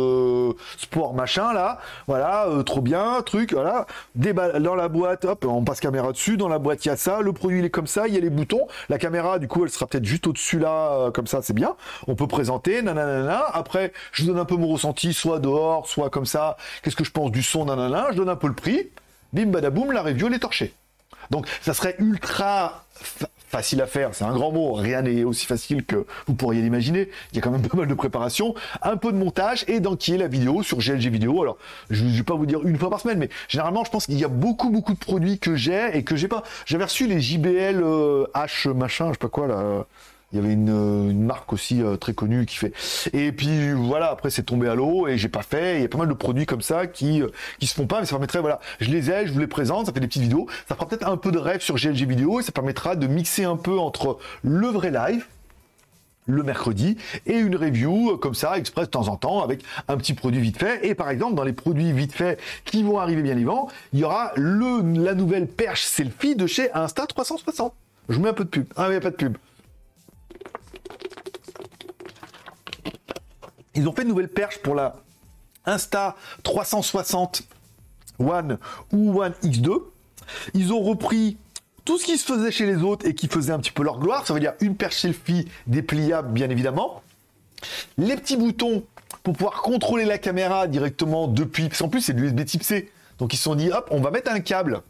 Sport machin, là. Voilà, trop bien, truc, voilà. dans la boîte, hop, on passe caméra dessus. Dans la boîte, il y a ça. Le produit, il est comme ça. Il y a les boutons. La caméra, du coup, elle sera peut-être juste au-dessus là, euh, comme ça, c'est bien. On peut présenter, nanana. Après, je donne un peu mon ressenti, soit dehors, soit comme ça. Qu'est-ce que je pense du son, nanana. Je donne un peu le prix. Bim, badaboum, la review, elle est torchée. Donc, ça serait ultra facile à faire, c'est un grand mot, rien n'est aussi facile que vous pourriez l'imaginer. Il y a quand même pas mal de préparation, un peu de montage et d'enquiller la vidéo sur GLG vidéo. Alors, je ne vais pas vous dire une fois par semaine, mais généralement, je pense qu'il y a beaucoup, beaucoup de produits que j'ai et que j'ai pas. J'avais reçu les JBL euh, H machin, je sais pas quoi là. Il y avait une, euh, marque aussi euh, très connue qui fait. Et puis voilà, après c'est tombé à l'eau et j'ai pas fait. Il y a pas mal de produits comme ça qui euh, qui se font pas, mais ça permettrait voilà, je les ai, je vous les présente, ça fait des petites vidéos. Ça fera peut-être un peu de rêve sur GLG vidéo et ça permettra de mixer un peu entre le vrai live le mercredi et une review comme ça express de temps en temps avec un petit produit vite fait et par exemple dans les produits vite fait qui vont arriver bien vivant il y aura le la nouvelle perche selfie de chez Insta 360 je mets un peu de pub ah a pas de pub Ils ont fait une nouvelle perche pour la Insta 360 One ou One X2. Ils ont repris tout ce qui se faisait chez les autres et qui faisait un petit peu leur gloire. Ça veut dire une perche selfie dépliable, bien évidemment. Les petits boutons pour pouvoir contrôler la caméra directement depuis. Parce plus, c'est de l'USB type C. Donc ils se sont dit, hop, on va mettre un câble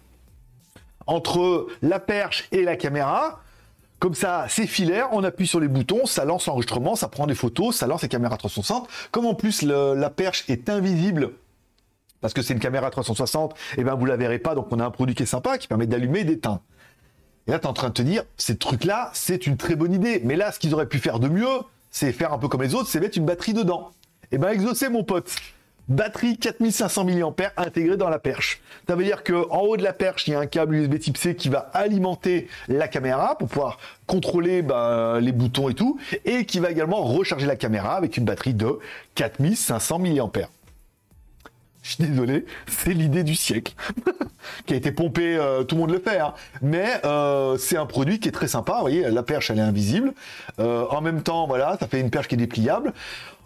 entre la perche et la caméra. Comme ça, c'est filaire, on appuie sur les boutons, ça lance l'enregistrement, ça prend des photos, ça lance la caméra 360. Comme en plus la perche est invisible, parce que c'est une caméra 360, et ben vous la verrez pas, donc on a un produit qui est sympa, qui permet d'allumer et d'éteindre. Et là, tu es en train de te dire, ces trucs-là, c'est une très bonne idée. Mais là, ce qu'ils auraient pu faire de mieux, c'est faire un peu comme les autres, c'est mettre une batterie dedans. Et ben exaucer mon pote batterie 4500 mAh intégrée dans la perche. Ça veut dire qu'en haut de la perche, il y a un câble USB type C qui va alimenter la caméra pour pouvoir contrôler bah, les boutons et tout, et qui va également recharger la caméra avec une batterie de 4500 mAh. Je suis désolé, c'est l'idée du siècle, qui a été pompée, euh, tout le monde le fait, hein. mais euh, c'est un produit qui est très sympa, vous voyez, la perche elle est invisible, euh, en même temps, voilà, ça fait une perche qui est dépliable.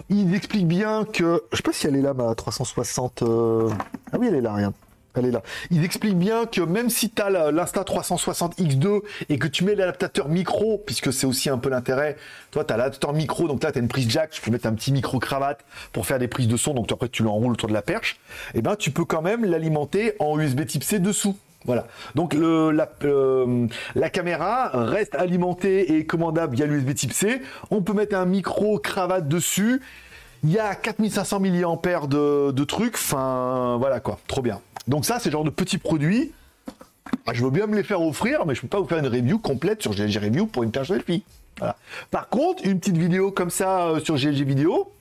Il explique bien que, je sais pas si elle est là, ma 360, ah oui, elle est là, regarde. Elle est là. Il explique bien que même si tu as l'Insta 360 X2 et que tu mets l'adaptateur micro, puisque c'est aussi un peu l'intérêt, toi tu as l'adaptateur micro, donc là tu as une prise jack, tu peux mettre un petit micro cravate pour faire des prises de son, donc après tu l'enroules autour de la perche, et eh ben tu peux quand même l'alimenter en USB type C dessous. Voilà. Donc euh, la, caméra reste alimentée et commandable via l'USB type C. On peut mettre un micro cravate dessus. Il y a 4500 mAh de, de trucs. Enfin, voilà quoi. Trop bien. Donc ça, c'est genre de petits produits. Ah, je veux bien me les faire offrir, mais je ne peux pas vous faire une review complète sur GLG Review pour une perche selfie. Voilà. Par contre, une petite vidéo comme ça euh, sur GLG Vidéo,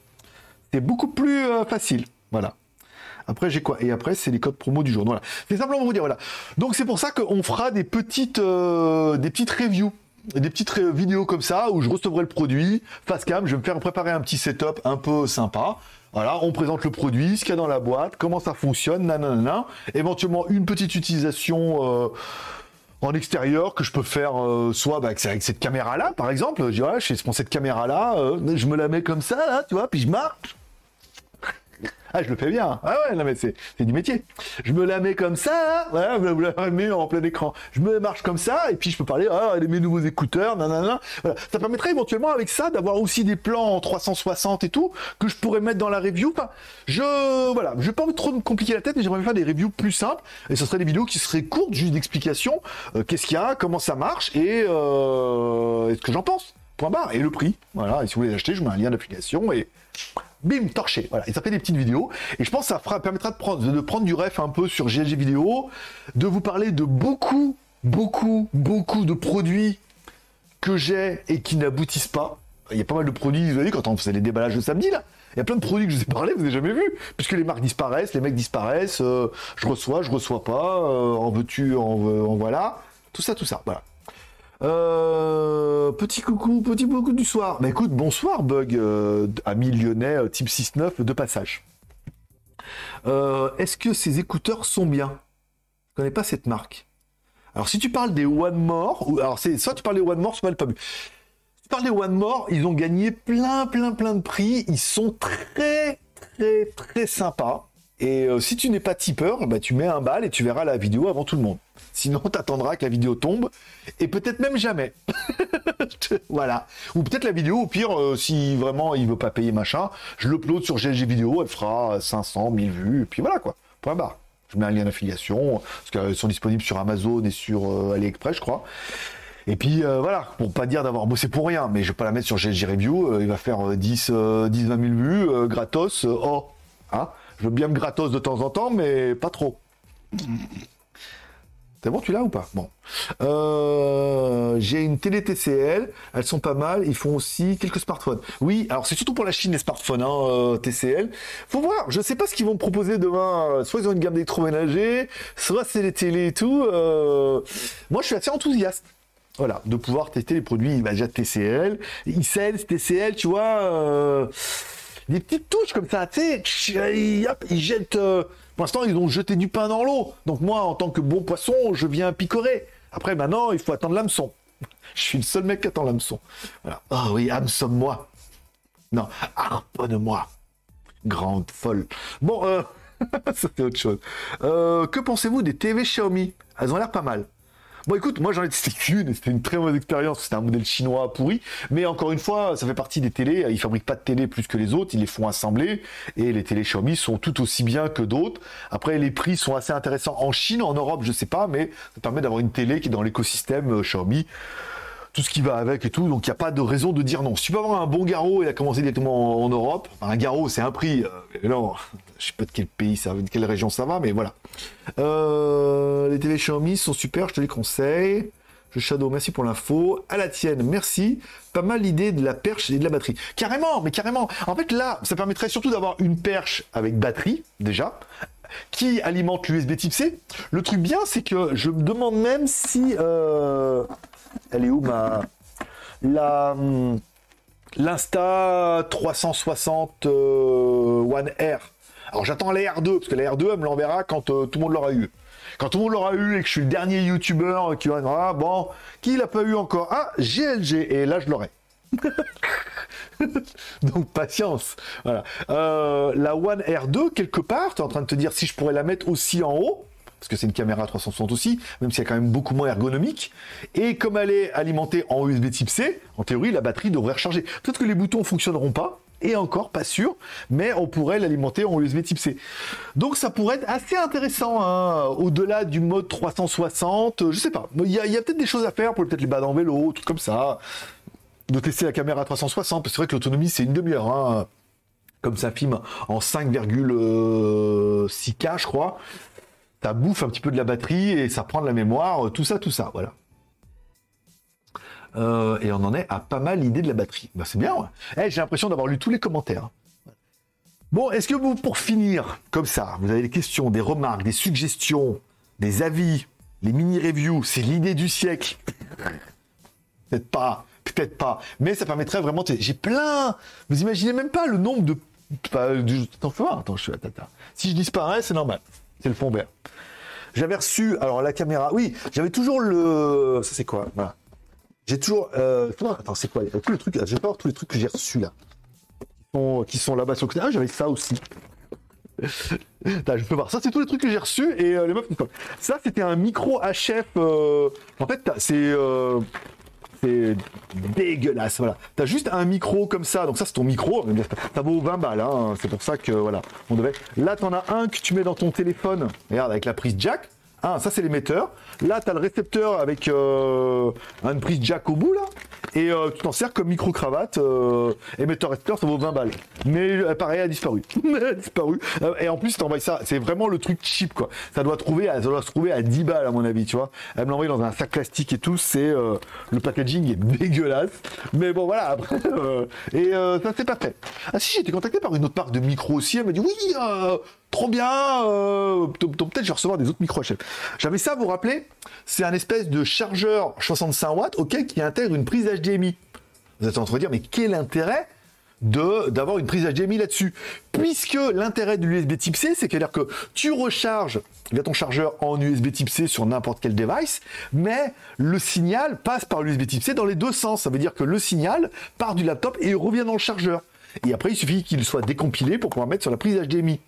c'est beaucoup plus euh, facile. Voilà. Après, j'ai quoi? Et après, c'est les codes promo du jour. Voilà. C'est simplement vous dire, voilà. Donc, c'est pour ça qu'on fera des petites, euh, des petites reviews des petites vidéos comme ça où je recevrai le produit face cam, je vais me faire préparer un petit setup un peu sympa. Voilà, on présente le produit, ce qu'il y a dans la boîte, comment ça fonctionne, nanana. Éventuellement une petite utilisation euh, en extérieur que je peux faire euh, soit bah, avec cette caméra là, par exemple. Je dirais, je cette caméra là, euh, je me la mets comme ça là, tu vois, puis je marche. Ah, je le fais bien. Ah ouais, non, mais c'est, du métier. Je me la mets comme ça, voilà, vous la mets en plein écran. Je me marche comme ça, et puis je peux parler, ah, mes nouveaux écouteurs, nanana. Ça permettrait éventuellement avec ça d'avoir aussi des plans en 360 et tout, que je pourrais mettre dans la review. Enfin, je, voilà, je vais pas trop me compliquer la tête, mais j'aimerais faire des reviews plus simples, et ce serait des vidéos qui seraient courtes, juste d'explication, euh, qu'est-ce qu'il y a, comment ça marche, et, euh, ce que j'en pense. Point barre. Et le prix. Voilà. Et si vous voulez l'acheter, je mets un lien d'application et bim, torché. Voilà, et ça fait des petites vidéos. Et je pense que ça permettra de prendre, de prendre du ref un peu sur GLG vidéo, de vous parler de beaucoup, beaucoup, beaucoup de produits que j'ai et qui n'aboutissent pas. Il y a pas mal de produits, vous voyez, quand on faisait les déballages de samedi, là, il y a plein de produits que je vous ai parlé, vous n'avez jamais vu, puisque les marques disparaissent, les mecs disparaissent, euh, je reçois, je reçois pas, euh, en veux-tu, en, en voilà, tout ça, tout ça, voilà. Euh, petit coucou, petit coucou du soir. Bah écoute, bonsoir Bug, euh, ami lyonnais euh, type 6-9 de passage. Est-ce que ces écouteurs sont bien? Je connais pas cette marque. Alors si tu parles des One More, alors c'est soit tu parles des One More, soit le pas vu. Si tu parles des One More, ils ont gagné plein, plein, plein de prix. Ils sont très, très, très sympas. Et si tu n'es pas tipeur, bah, tu mets un bal et tu verras la vidéo avant tout le monde. Sinon, t'attendras que la vidéo tombe et peut-être même jamais. voilà. Ou peut-être la vidéo, au pire, euh, si vraiment il veut pas payer machin, je l'upload sur GLG vidéo, elle fera 500, 1000 vues, et puis voilà quoi. Point barre. Je mets un lien d'affiliation, parce qu'elles sont disponibles sur Amazon et sur euh, AliExpress, je crois. Et puis euh, voilà, pour pas dire d'avoir bossé pour rien, mais je vais pas la mettre sur GLG Review, il va faire 10, 10, 20 000 vues, gratos, oh, hein je veux bien me gratos de temps en temps, mais pas trop. C'est bon, tu l'as ou pas? Bon. Euh, j'ai une télé TCL, elles sont pas mal, ils font aussi quelques smartphones. Oui, alors c'est surtout pour la Chine les smartphones hein, euh, TCL. Faut voir, je sais pas ce qu'ils vont me proposer demain. Soit ils ont une gamme d'électroménager, soit c'est les télés et tout. Euh. Moi je suis assez enthousiaste. Voilà, de pouvoir tester les produits bah, déjà TCL, iSense, TCL, tu vois, des petites touches comme ça, tu sais, ils jettent pour l'instant, ils ont jeté du pain dans l'eau. Donc moi, en tant que bon poisson, je viens picorer. Après, maintenant, il faut attendre l'hameçon. Je suis le seul mec qui attend l'hameçon. Voilà. Oh oui, hameçonne-moi. Non, harponne-moi. Grande folle. Bon, euh... c'était autre chose. Euh, que pensez-vous des TV Xiaomi? Elles ont l'air pas mal. Bon, écoute, moi j'en ai testé qu'une, c'était une très mauvaise expérience. C'était un modèle chinois pourri. Mais encore une fois, ça fait partie des télés. Ils fabriquent pas de télé plus que les autres. Ils les font assembler. Et les télés Xiaomi sont tout aussi bien que d'autres. Après, les prix sont assez intéressants en Chine, en Europe, je sais pas, mais ça permet d'avoir une télé qui est dans l'écosystème euh, Xiaomi tout ce qui va avec et tout. Donc il n'y a pas de raison de dire non. Si tu peux avoir un bon garrot et a commencé directement en, Europe, un garrot c'est un prix. Euh, non, je sais pas de quel pays ça, de quelle région ça va, mais voilà. Euh, les TV Xiaomi sont super, je te les conseille. Je Shadow, merci pour l'info. À la tienne, merci. Pas mal l'idée de la perche et de la batterie. Carrément, mais carrément. En fait, là, ça permettrait surtout d'avoir une perche avec batterie, déjà, qui alimente l'USB type C. Le truc bien, c'est que je me demande même si... Euh, elle est où ma la l'Insta 360 euh, One R Alors j'attends la R2, parce que la R2, elle me l'enverra quand tout le monde l'aura eu. Quand tout le monde l'aura eu et que je suis le dernier youtubeur qui va ah, bon, qui l'a pas eu encore? Ah, GLG, et là je l'aurai. Donc patience. Voilà. Euh, la One R2, quelque part, tu es en train de te dire si je pourrais la mettre aussi en haut, parce que c'est une caméra 360 aussi, même si elle est quand même beaucoup moins ergonomique. Et comme elle est alimentée en USB type C, en théorie, la batterie devrait recharger. Peut-être que les boutons fonctionneront pas, et encore pas sûr, mais on pourrait l'alimenter en USB type C. Donc ça pourrait être assez intéressant, hein, au-delà du mode 360, je sais pas. Il y a, peut-être des choses à faire pour peut-être les balles en vélo, tout comme ça de tester la caméra 360, parce que c'est vrai que l'autonomie c'est une demi-heure. Hein. Comme ça filme en 5,6K, je crois, ça bouffe un petit peu de la batterie et ça prend de la mémoire, tout ça, tout ça, voilà. Euh, et on en est à pas mal l'idée de la batterie. Bah, c'est bien, ouais. Eh, j'ai l'impression d'avoir lu tous les commentaires. Bon, est-ce que vous, pour finir, comme ça, vous avez des questions, des remarques, des suggestions, des avis, les mini-reviews, c'est l'idée du siècle Peut-être pas peut-être pas. Mais ça permettrait vraiment. J'ai plein. Vous imaginez même pas le nombre de. Fais voir. Attends, je suis à tata. Si je disparais, c'est normal. C'est le fond vert. J'avais reçu. Alors la caméra. Oui, j'avais toujours le. Ça c'est quoi? J'ai toujours. Euh... Attends, c'est quoi? Tous les trucs. J'ai pas tous les trucs que j'ai reçus là. Qui sont, qui sont là-bas sur le côté. Ah, j'avais ça aussi. je peux voir. Ça, c'est tous les trucs que j'ai reçus et euh, les meufs. Ça, c'était un micro HF. Euh... En fait, c'est. Euh c'est dégueulasse. Voilà. T'as juste un micro comme ça, donc ça c'est ton micro, ça vaut 20 balles, hein. c'est pour ça que voilà, on devait. Là t'en as un que tu mets dans ton téléphone, regarde avec la prise jack. Ah, ça c'est l'émetteur. Là, tu as le récepteur avec euh, une prise jack au bout là. Et euh, tu t'en sers comme micro-cravate. Euh, émetteur récepteur, ça vaut 20 balles. Mais pareil, elle a disparu. elle a disparu. et en plus, t'envoies ça. C'est vraiment le truc cheap quoi. Ça doit, trouver ça doit se trouver à 10 balles à mon avis, tu vois. Elle me l'envoie dans un sac plastique et tout. C'est le packaging est dégueulasse. Mais bon voilà. Après, et ça c'est pas fait. Ah si, j'ai été contacté par une autre marque de micro aussi. Elle m'a dit oui trop bien, euh, peut-être je vais recevoir des autres micro HF. J'avais ça, vous vous rappelez C'est un espèce de chargeur 65 watts, ok, qui intègre une prise HDMI. Vous êtes en train de dire, mais quel intérêt d'avoir une prise HDMI là-dessus? Puisque l'intérêt de l'USB type C c'est qu'à dire que tu recharges via ton chargeur en USB type C sur n'importe quel device mais le signal passe par l'USB type C dans les deux sens ça veut dire que le signal part du laptop et revient dans le chargeur et après il suffit qu'il soit décompilé pour pouvoir mettre sur la prise HDMI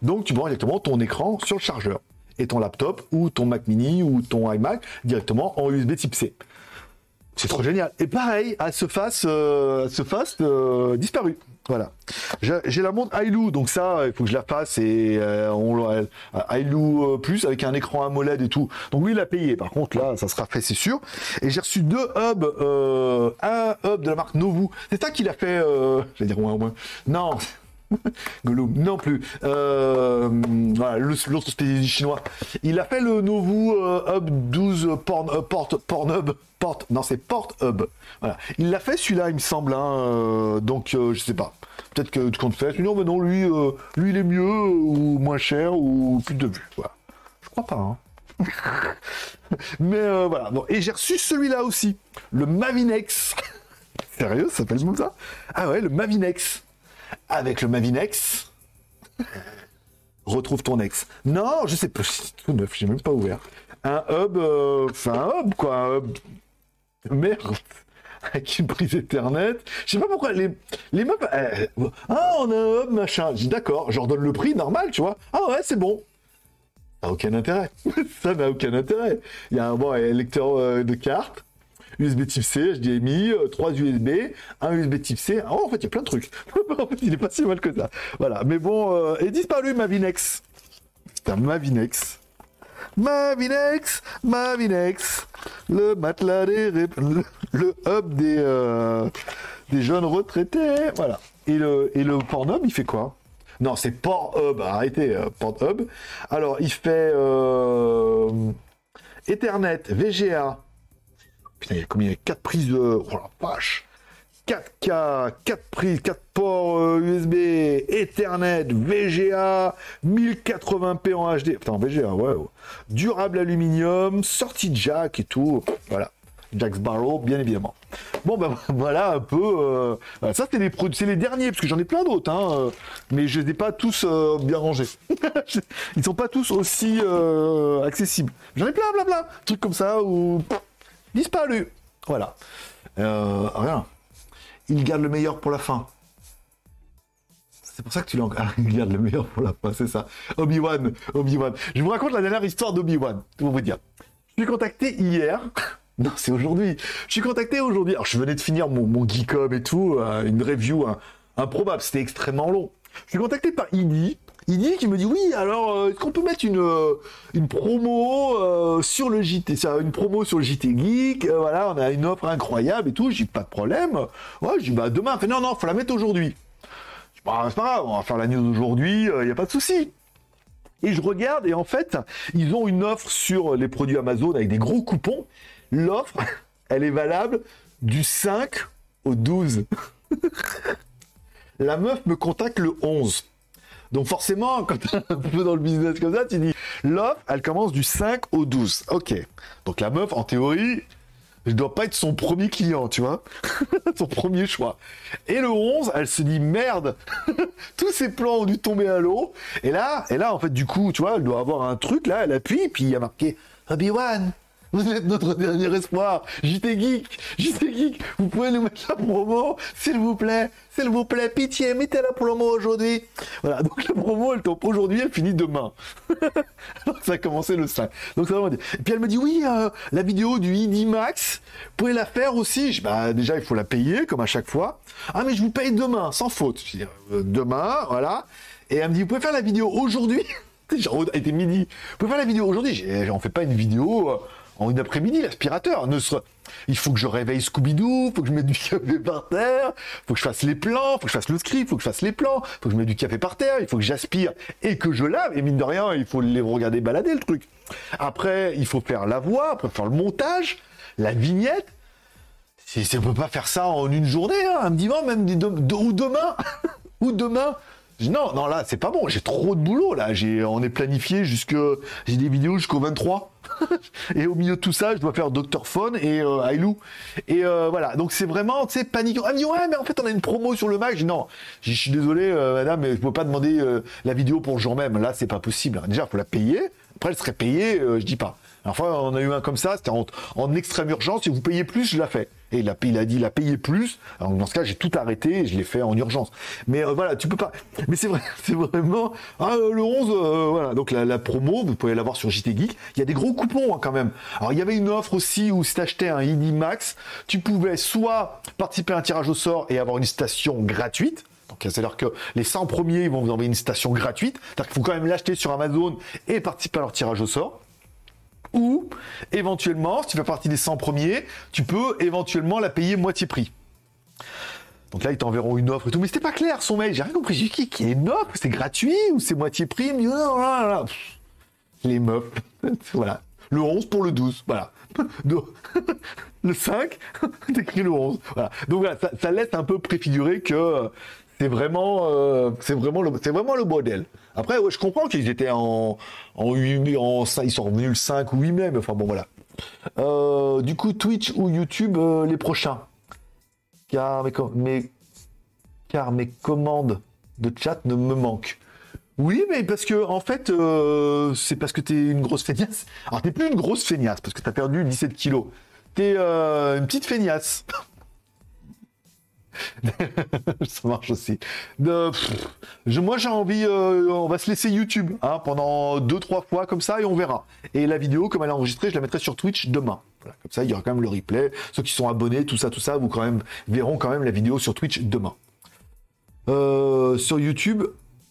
donc tu prends directement ton écran sur le chargeur et ton laptop ou ton Mac mini ou ton iMac directement en USB type C. C'est trop génial. Et pareil, à ce face, euh, euh, disparu. Voilà. J'ai la montre iLoo, donc ça, il faut que je la fasse et euh, on plus avec un écran AMOLED et tout. Donc oui, il a payé. Par contre, là, ça sera fait, c'est sûr. Et j'ai reçu deux hubs, un hub de la marque Novu. C'est ça qu'il a fait. je vais dire moins, moins. Non, Gollum, non plus. Euh, voilà, l'autre spécialiste chinois. Il a fait le Novu euh, Hub 12 porn, euh, Porte, Pornhub. Porte, non, c'est Port Hub. Voilà. Il l'a fait celui-là, il me semble. Hein, donc, je sais pas. Peut-être que tu comptes faire. Non, mais non, lui, lui, il est mieux, ou moins cher, ou plus de vues. Voilà. Je crois pas. Hein. mais voilà. Bon, et j'ai reçu celui-là aussi. Le Mavinex. Sérieux, ça s'appelle comme ça? Ah ouais, le Mavinex avec le Mavinex. Retrouve ton ex. Non, je sais pas, tout neuf, j'ai même pas ouvert. Un hub, euh, enfin un hub quoi, un hub. Merde avec une prise Ethernet. Je sais pas pourquoi les, les meufs. Euh, ah, on a un hub, machin. D'accord, je leur donne le prix normal, tu vois. Ah ouais, c'est bon. Ça aucun intérêt. ça n'a aucun intérêt. Il y a un bon lecteur euh, de cartes. USB type C, HDMI, 3 USB, un USB type C. Oh, en fait, il y a plein de trucs. en fait, il est pas si mal que ça. Voilà. Mais bon, euh, et disparu Mavinex. Un Mavinex. Mavinex, Mavinex, le matelas des le, hub des, euh, des jeunes retraités. Voilà. Et le, et le Pornhub, il fait quoi? Non, c'est Pornhub. Arrêtez, euh, Pornhub. Alors, il fait Ethernet, VGA, Putain, il y a combien? 4 prises de. Oh la vache 4K, 4 prises, 4 ports USB, euh, Ethernet, VGA, 1080p en HD. Putain, VGA, ouais. Durable aluminium, sortie jack et tout. Voilà. Jack Sparrow, bien évidemment. Bon, ben voilà un peu. Euh, ça, c'est les, c'est les derniers, parce que j'en ai plein d'autres, hein, euh, mais je les ai pas tous bien rangés. Ils sont pas tous aussi accessibles. J'en ai plein, plein, plein. Trucs comme ça où. Disparu. Voilà. rien. Il garde le meilleur pour la fin. C'est pour ça que tu l'as Il garde le meilleur pour la fin, c'est ça. Obi-Wan, Obi-Wan. Je vous raconte la dernière histoire d'Obi-Wan, pour vous dire. Je suis contacté hier. Non, c'est aujourd'hui. Je suis contacté aujourd'hui. Alors, je venais de finir mon, mon Geekom et tout, euh, une review improbable. C'était extrêmement long. Je suis contacté par Idi. Idi qui me dit oui, alors euh, est-ce qu'on peut mettre une, euh, une promo sur le JT, une promo sur le JT Geek, voilà, on a une offre incroyable et tout, j'ai pas de problème. Ouais, je dis bah demain, fait non non, faut la mettre aujourd'hui. Bah, c'est pas grave, on va faire la news aujourd'hui, il n'y a pas de souci. Et je regarde, et en fait, ils ont une offre sur les produits Amazon avec des gros coupons. L'offre, elle est valable du 5 au 12. La meuf me contacte le 11. Donc forcément, quand tu un peu dans le business comme ça, tu dis, l'offre, elle commence du 5 au 12. Ok. Donc la meuf, en théorie, je dois pas être son premier client, tu vois. son premier choix. Et le 11, elle se dit merde, tous ses plans ont dû tomber à l'eau. Et là, et là, en fait, du coup, tu vois, elle doit avoir un truc là, elle appuie, puis il y a marqué Obi-Wan, vous êtes notre dernier espoir. JT Geek, JT Geek, vous pouvez nous mettre la promo, s'il vous plaît, s'il vous plaît, pitié, mettez la promo aujourd'hui. Voilà, donc la promo, elle tombe aujourd'hui, elle finit demain. ça a commencé le 5. Donc ça dire. Et puis elle me dit, oui, euh, la vidéo du ID Max, vous pouvez la faire aussi. Je, bah, déjà, il faut la payer, comme à chaque fois. Ah, mais je vous paye demain, sans faute. Je dis, euh, demain, voilà. Et elle me dit, vous pouvez faire la vidéo aujourd'hui? Genre, était midi. Vous pouvez faire la vidéo aujourd'hui? On fait pas une vidéo euh, en une après-midi, l'aspirateur. Ne Il faut que je réveille Scooby-Doo, faut que je mette du café par terre, faut que je fasse les plans, faut que je fasse le script, faut que je fasse les plans, faut que je mette du café par terre, il faut que j'aspire et que je lave. Et mine de rien, il faut les regarder balader le truc. Après, il faut faire la voix, après faire le montage, la vignette. Si, on peut pas faire ça en une journée, hein, un dimanche, même ou demain, ou demain. Non, non, là, c'est pas bon. J'ai trop de boulot, là. J'ai, on est planifié jusque, j'ai des vidéos jusqu'au 23. et au milieu de tout ça, je dois faire Dr. Phone et euh. Et euh, voilà. Donc c'est vraiment, tu sais, panique. Elle me dit, ouais, mais en fait, on a une promo sur le Mac. Je non, je suis désolé, euh, madame, mais je peux pas demander euh, la vidéo pour le jour même. Là, c'est pas possible. Déjà, il faut la payer. Après, elle serait payée, je dis pas. Enfin, on a eu un comme ça, c'était en, extrême urgence. Si vous payez plus, je la fais. Et il a, dit, il a payé plus. Dans ce cas, j'ai tout arrêté et je l'ai fait en urgence. Mais euh, voilà, tu peux pas. Mais c'est vrai, c'est vraiment. Ah, le 11, euh, voilà. Donc, la, promo, vous pouvez l'avoir sur JT Geek. Il y a des gros coupons hein, quand même. Alors, il y avait une offre aussi où si t'achetais un ID Max, tu pouvais soit participer à un tirage au sort et avoir une station gratuite. C'est-à-dire que les 100 premiers, vont vous envoyer une station gratuite. C'est-à-dire qu'il faut quand même l'acheter sur Amazon et participer à leur tirage au sort. Ou, éventuellement, si tu fais partie des 100 premiers, tu peux éventuellement la payer moitié prix. Donc là, ils t'enverront une offre et tout. Mais c'était pas clair son mail. J'ai rien compris. J'ai dit, qui est une offre C'est gratuit ou c'est moitié prix? Les meufs. voilà. Le 11 pour le 12. Voilà. le 5, t'écris le 11. Voilà. Donc voilà, ça, laisse un peu préfigurer que c'est vraiment, euh, vraiment, c'est vraiment le modèle. Après, je comprends qu'ils étaient en, en 8, en ils sont revenus le 5 ou 8 mai, mais enfin bon, voilà. Euh, du coup, Twitch ou YouTube euh, les prochains. Car mes, car mes commandes de chat ne me manquent. Oui, mais parce que en fait, c'est parce que t'es une grosse feignasse. Alors t'es plus une grosse feignasse parce que t'as perdu 17 kilos. T'es une petite feignasse. ça marche aussi. moi, j'ai envie, euh, on va se laisser YouTube hein, pendant deux, trois fois comme ça et on verra. Et la vidéo, comme elle est enregistrée, je la mettrai sur Twitch demain. comme ça, il y aura quand même le replay. Ceux qui sont abonnés, tout ça, tout ça, vous quand même verront quand même la vidéo sur Twitch demain. Euh, sur YouTube,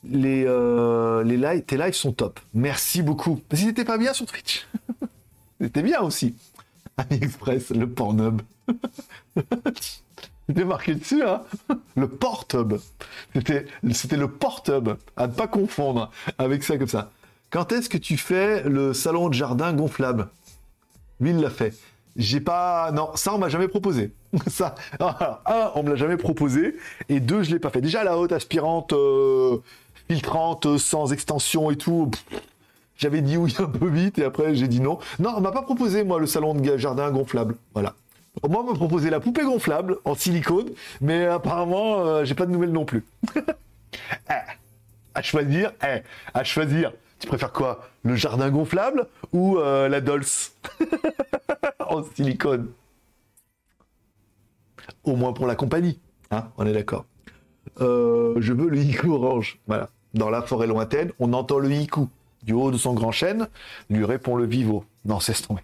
les, euh, les lives, tes lives sont top. Merci beaucoup. Parce qu'ils pas bien sur Twitch. C'était bien aussi. AliExpress, le Pornhub. C'était marqué dessus, hein Le Porthub. C'était, c'était le Porthub, à ne pas confondre avec ça comme ça. Quand est-ce que tu fais le salon de jardin gonflable? Lui, il l'a fait. J'ai pas. Non, ça, on m'a jamais proposé. ça, un, on me l'a jamais proposé. Et deux, je l'ai pas fait. Déjà, la haute aspirante euh, filtrante, sans extension et tout. j'avais dit oui un peu vite et après j'ai dit non. Non, on m'a pas proposé moi le salon de jardin gonflable. Voilà. Moi, on me proposait la poupée gonflable en silicone, mais apparemment, euh, j'ai pas de nouvelles non plus. Eh, à choisir, eh, à choisir. Tu préfères quoi Le jardin gonflable ou euh, la Dolce en silicone? Au moins pour la compagnie, hein On est d'accord. Euh, je veux le hiku orange. Voilà. Dans la forêt lointaine, on entend le hiku. Du haut de son grand chêne, lui répond le vivo. Non, c'est tombé.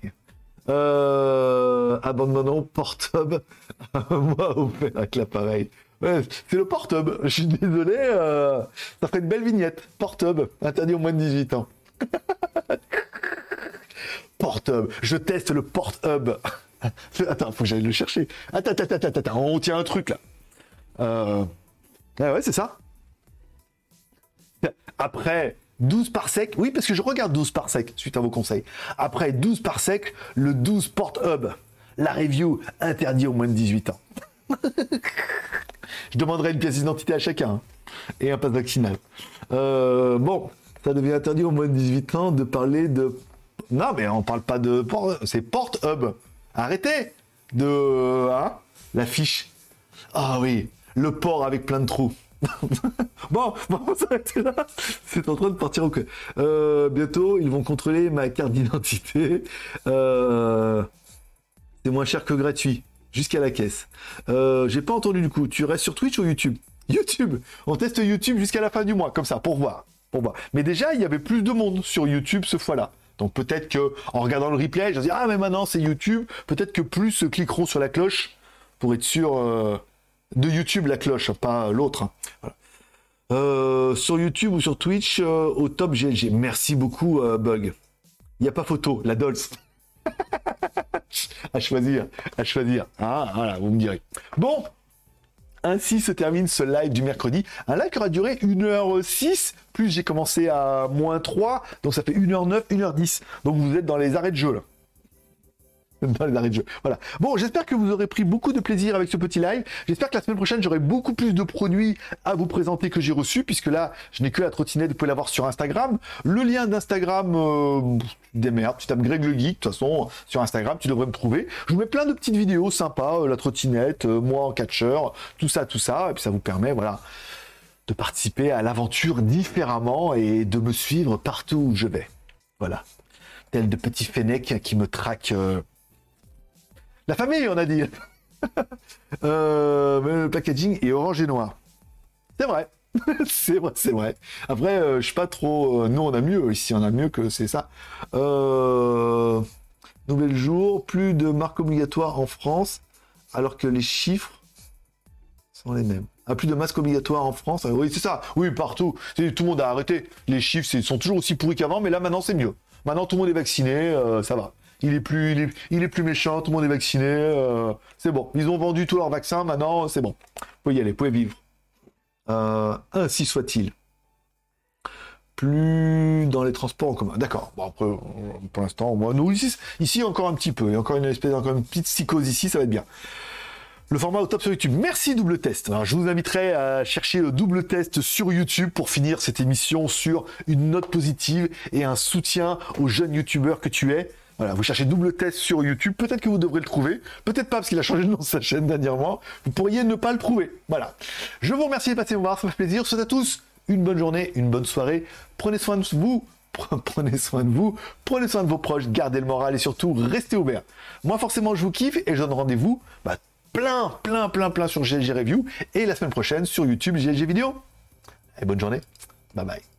Euh, abandonnons Portub moi au fait avec l'appareil. c'est le Portub. Je suis désolé, euh, ça ferait une belle vignette. Portub, interdit au moins de 18 ans. Portub, je teste le Porthub. attends, faut que j'aille le chercher. Attends, attends, attends, attends, on tient un truc là. Euh... Ah ouais, c'est ça. Après, 12 par sec, oui, parce que je regarde 12 par sec, suite à vos conseils. Après 12 par sec, le 12 Port Hub, la review interdit au moins de 18 ans. je demanderai une pièce d'identité à chacun hein, et un passe vaccinal. Euh, bon, ça devient interdit au moins de 18 ans de parler de. Non, mais on parle pas de port, c'est Port Hub. Arrêtez de hein, la fiche. Ah oui, le port avec plein de trous. bon, bon, on s'arrête là. C'est en train de partir au euh, bientôt, ils vont contrôler ma carte d'identité. Euh, c'est moins cher que gratuit, jusqu'à la caisse. Euh, j'ai pas entendu du coup. Tu restes sur Twitch ou YouTube? YouTube. On teste YouTube jusqu'à la fin du mois, comme ça, pour voir. Mais déjà, il y avait plus de monde sur YouTube ce fois-là. Donc peut-être que en regardant le replay, je dire ah mais maintenant c'est YouTube. Peut-être que plus cliqueront sur la cloche pour être sûr de YouTube la cloche, pas l'autre. Hein. Euh, sur YouTube ou sur Twitch, euh, au top GLG. Merci beaucoup, euh, Bug. Il n'y a pas photo, la Dolce. à choisir, à choisir. Ah, voilà, vous me direz. Bon, ainsi se termine ce live du mercredi. Un live qui aura duré 1h06, plus j'ai commencé à moins 3, donc ça fait 1h09, 1h10. Donc vous êtes dans les arrêts de jeu là. dans les de jeu. Voilà. Bon, j'espère que vous aurez pris beaucoup de plaisir avec ce petit live. J'espère que la semaine prochaine, j'aurai beaucoup plus de produits à vous présenter que j'ai reçus, puisque là, je n'ai que la trottinette, vous pouvez l'avoir sur Instagram. Le lien d'Instagram, euh, des tu tapes Greg le Geek, de toute façon, sur Instagram, tu devrais me trouver. Je vous mets plein de petites vidéos sympas, euh, la trottinette, euh, moi en catcheur, tout ça, tout ça, et puis ça vous permet, voilà, de participer à l'aventure différemment et de me suivre partout où je vais. Voilà. Tel de petits fennecs qui me traquent euh, la famille, on a dit. Euh, le packaging est orange et noir. C'est vrai. c'est vrai, c'est vrai. Après, euh, je suis pas trop. Euh, nous, on a mieux ici, on a mieux que c'est ça. Nouvel jour, plus de marques obligatoires en France, alors que les chiffres sont les mêmes. Ah, plus de masques obligatoires en France. Oui, c'est ça. Oui, partout. Tout le monde a arrêté. Les chiffres sont toujours aussi pourris qu'avant, mais là, maintenant, c'est mieux. Maintenant, tout le monde est vacciné, ça va il est plus, méchant, tout le monde est vacciné, euh, c'est bon. Ils ont vendu tous leurs vaccins, maintenant c'est bon. Vous pouvez y aller, vous pouvez vivre. Euh, ainsi soit-il. Plus dans les transports en commun. D'accord. Bon, après, pour l'instant, moi, nous, ici, ici, encore un petit peu. Il y a encore une espèce, encore une petite psychose ici, ça va être bien. Le format au top sur YouTube. Merci double test. je vous inviterai à chercher le double test sur YouTube pour finir cette émission sur une note positive et un soutien aux jeunes youtubeurs que tu es. Voilà, vous cherchez double test sur YouTube, peut-être que vous devrez le trouver, peut-être pas parce qu'il a changé de nom de sa chaîne dernièrement, vous pourriez ne pas le trouver. Voilà. Je vous remercie de passer vous voir, ça fait plaisir. Je souhaite à tous une bonne journée, une bonne soirée. Prenez soin de vous, prenez soin de vous, prenez soin de vos proches, gardez le moral et surtout restez ouverts. Moi forcément je vous kiffe et je donne rendez-vous bah, plein, plein, plein, plein sur GLG Review et la semaine prochaine sur YouTube GLG Vidéo. Et bonne journée. Bye bye.